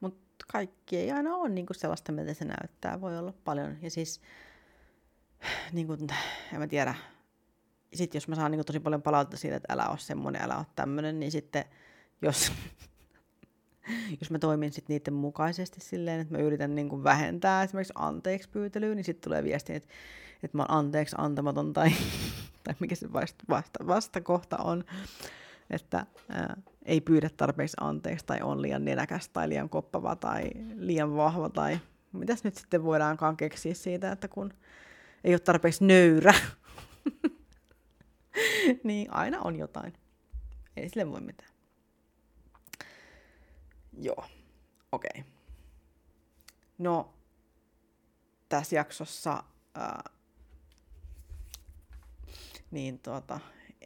Mutta kaikki ei aina ole niin kuin sellaista, miltä se näyttää. Voi olla paljon. Ja siis niin kuin, en mä tiedä, sitten jos mä saan niin tosi paljon palautetta siitä, että älä ole semmoinen, älä ole tämmöinen, niin sitten jos, jos mä toimin sitten niiden mukaisesti silleen, että mä yritän niin kuin vähentää esimerkiksi anteeksi pyytelyä, niin sitten tulee viesti, että, että mä oon anteeksi antamaton tai, tai mikä se vasta, vasta, vastakohta on, että ää, ei pyydä tarpeeksi anteeksi tai on liian nenäkäs tai liian koppava tai liian vahva tai mitäs nyt sitten voidaankaan keksiä siitä, että kun ei ole tarpeeksi nöyrä. niin aina on jotain. Ei sille voi mitään. Joo, okei. Okay. No, tässä jaksossa ää, niin tuota,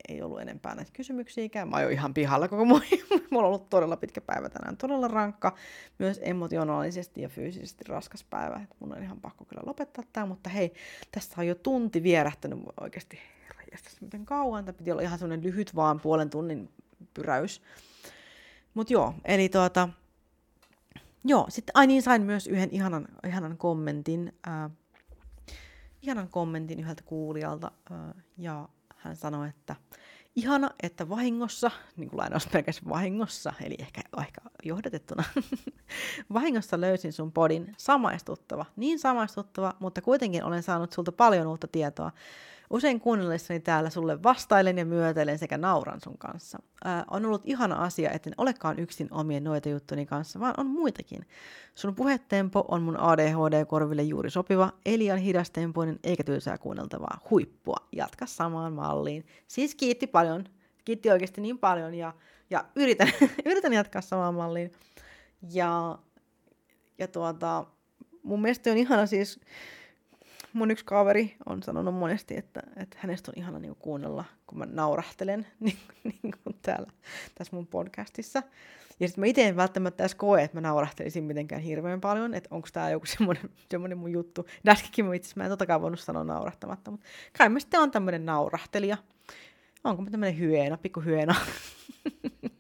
ei ollut enempää näitä kysymyksiäkään. Mä oon ihan pihalla koko muu. Mulla on ollut todella pitkä päivä tänään, todella rankka, myös emotionaalisesti ja fyysisesti raskas päivä. Mun on ihan pakko kyllä lopettaa tämä, mutta hei, tässä on jo tunti vierähtänyt oikeasti. Herranjestas, miten kauan. Tämä piti olla ihan semmoinen lyhyt vaan puolen tunnin pyräys. Mutta joo, eli tuota, joo, sitten, ai niin, sain myös yhden ihanan, ihanan kommentin, äh, ihanan kommentin yhdeltä kuulijalta, äh, ja hän sanoi, että ihana, että vahingossa, niin kuin lainausmerkeissä vahingossa, eli ehkä, ehkä johdatettuna, vahingossa löysin sun podin samaistuttava, niin samaistuttava, mutta kuitenkin olen saanut sulta paljon uutta tietoa. Usein kuunnellessani täällä sulle vastailen ja myötelen sekä nauran sun kanssa. Ää, on ollut ihana asia, etten olekaan yksin omien noita juttuni kanssa, vaan on muitakin. Sun puhetempo on mun ADHD-korville juuri sopiva, Elian hidastempoinen eikä tylsää kuunneltavaa huippua. Jatka samaan malliin. Siis kiitti paljon, kiitti oikeasti niin paljon ja, ja yritän, yritän jatkaa samaan malliin. Ja, ja tuota, mun mielestä on ihana siis mun yksi kaveri on sanonut monesti, että, että hänestä on ihana niin kuunnella, kun mä naurahtelen niin, niin täällä tässä mun podcastissa. Ja sitten mä itse en välttämättä edes koe, että mä naurahtelisin mitenkään hirveän paljon, että onko tämä joku semmoinen, semmoinen mun juttu. Äskenkin mä itse mä en totakaan voinut sanoa naurahtamatta, mutta kai mä sitten on tämmöinen naurahtelija. Onko mä tämmöinen hyena, pikku hyena?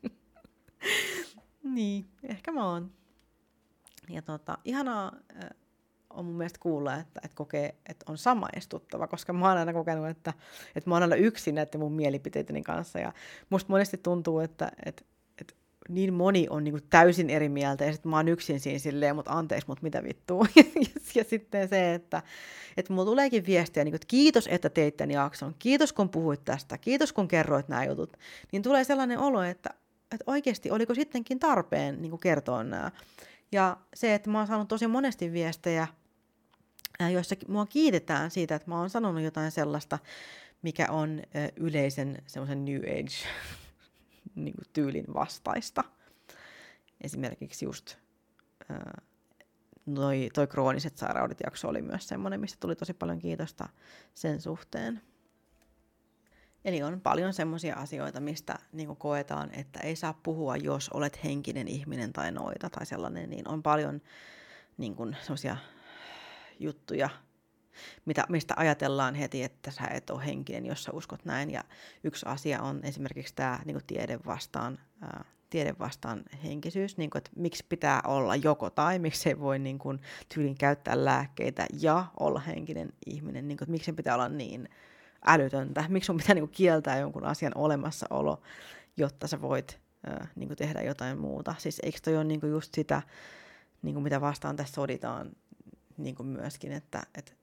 niin, ehkä mä oon. Ja tota, ihanaa, on mun mielestä kuulla, että, että kokee, että on samaistuttava, koska mä oon aina kokenut, että, että mä oon aina yksin näiden mun mielipiteitäni kanssa. Ja musta monesti tuntuu, että, että, että niin moni on niin täysin eri mieltä ja sitten mä oon yksin siinä silleen, mutta anteeksi, mutta mitä vittua. ja, ja sitten se, että, että mulla tuleekin viestiä, niin kuin, että kiitos, että teit tämän jakson, kiitos kun puhuit tästä, kiitos kun kerroit nämä jutut, niin tulee sellainen olo, että, että oikeasti oliko sittenkin tarpeen niin kertoa nämä. Ja se, että mä oon saanut tosi monesti viestejä joissa mua kiitetään siitä, että mä oon sanonut jotain sellaista, mikä on yleisen semmoisen New Age niin tyylin vastaista. Esimerkiksi just noi, toi krooniset sairaudet jakso oli myös semmoinen, mistä tuli tosi paljon kiitosta sen suhteen. Eli on paljon semmoisia asioita, mistä niin koetaan, että ei saa puhua, jos olet henkinen ihminen tai noita tai sellainen, niin on paljon niin semmoisia juttuja, mitä, mistä ajatellaan heti, että sä et ole henkinen, jos sä uskot näin. Ja yksi asia on esimerkiksi tämä niin tiede vastaan, ää, tiede vastaan henkisyys, niin kuin, että miksi pitää olla joko tai, miksi ei voi niin kuin, tyylin käyttää lääkkeitä ja olla henkinen ihminen, niin kuin, että miksi pitää olla niin älytöntä, miksi sun pitää niin kuin, kieltää jonkun asian olemassaolo, jotta sä voit ää, niin kuin, tehdä jotain muuta. Siis eikö toi ole niin kuin, just sitä, niin kuin, mitä vastaan tässä soditaan niin kuin myöskin, että et,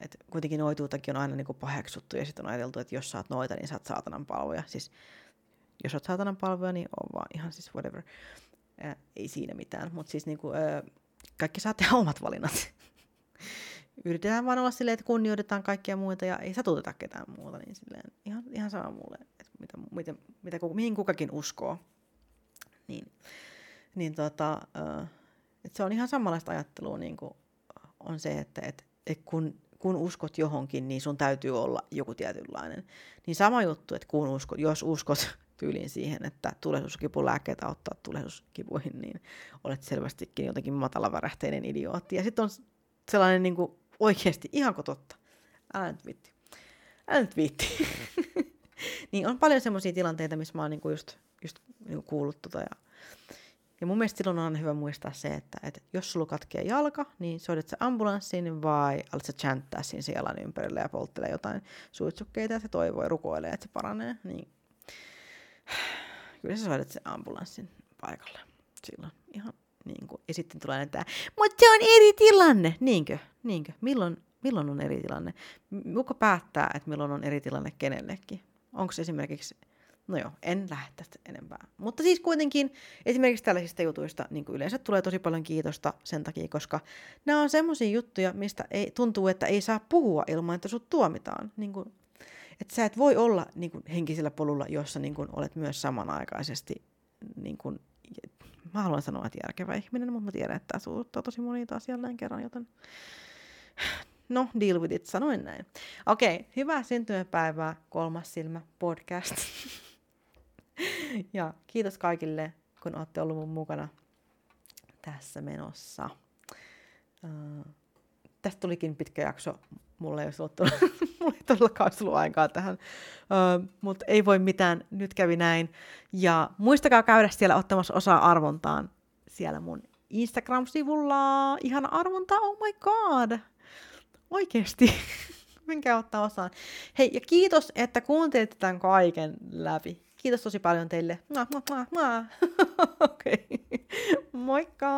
et kuitenkin noituutakin on aina niin kuin paheksuttu ja sitten on ajateltu, että jos saat noita, niin saat saatanan palvoja. Siis jos oot saatanan palvoja, niin on vaan ihan siis whatever. Ää, ei siinä mitään, mutta siis niin kuin, ää, kaikki saa tehdä omat valinnat. yritetään vaan olla silleen, että kunnioitetaan kaikkia muita ja ei satuteta ketään muuta, niin silleen ihan, ihan sama mulle, että mitä, mitä, mitä, mihin kukakin uskoo. Niin, niin tota, että se on ihan samanlaista ajattelua niin kuin on se, että, että, että kun, kun uskot johonkin, niin sun täytyy olla joku tietynlainen. Niin sama juttu, että kun uskot, jos uskot tyyliin siihen, että tulehduskipulääkkeet auttaa tulehduskipuihin, niin olet selvästikin jotenkin matalavärähteinen idiootti. Ja sitten on sellainen niin kuin oikeasti ihan totta. Älä nyt viitti. Älä nyt viitti. niin on paljon semmoisia tilanteita, missä mä oon niin kuin just, just niin kuin kuullut tota ja ja mun mielestä silloin on hyvä muistaa se, että, että jos sulla katkee jalka, niin soitat sä ambulanssin vai alat sä chanttää siinä se jalan ympärillä ja polttelee jotain suitsukkeita ja se toivoo ja rukoilee, että se paranee. Niin kyllä sä soitat se ambulanssin paikalle silloin. Ihan niin kuin. Ja sitten tulee näitä, mutta se on eri tilanne. Niinkö? Niinkö? Milloin, milloin on eri tilanne? Kuka päättää, että milloin on eri tilanne kenellekin? Onko se esimerkiksi No joo, en lähde tästä enempää. Mutta siis kuitenkin esimerkiksi tällaisista jutuista niin kuin yleensä tulee tosi paljon kiitosta sen takia, koska nämä on semmoisia juttuja, mistä ei, tuntuu, että ei saa puhua ilman, että sut tuomitaan. Niin kuin, että sä et voi olla niin kuin, henkisellä polulla, jossa niin kuin, olet myös samanaikaisesti, niin kuin, mä haluan sanoa, että järkevä ihminen, mutta mä tiedän, että tämä suuttaa tosi moni taas jälleen kerran, joten no, deal with it, sanoin näin. Okei, okay, hyvää syntymäpäivää, kolmas silmä podcast. ja kiitos kaikille, kun olette ollut mun mukana tässä menossa. Uh, tästä tulikin pitkä jakso. Mulla ei olisi ollut, todellakaan ollut aikaa tähän, mutta ei voi mitään, nyt kävi näin. Ja muistakaa käydä siellä ottamassa osaa arvontaan siellä mun Instagram-sivulla. Ihana arvonta, oh my god! Oikeesti. Minkä ottaa osaan. Hei, ja kiitos, että kuuntelitte tämän kaiken läpi. Kiitos tosi paljon teille. Okei. Okay. Moikka!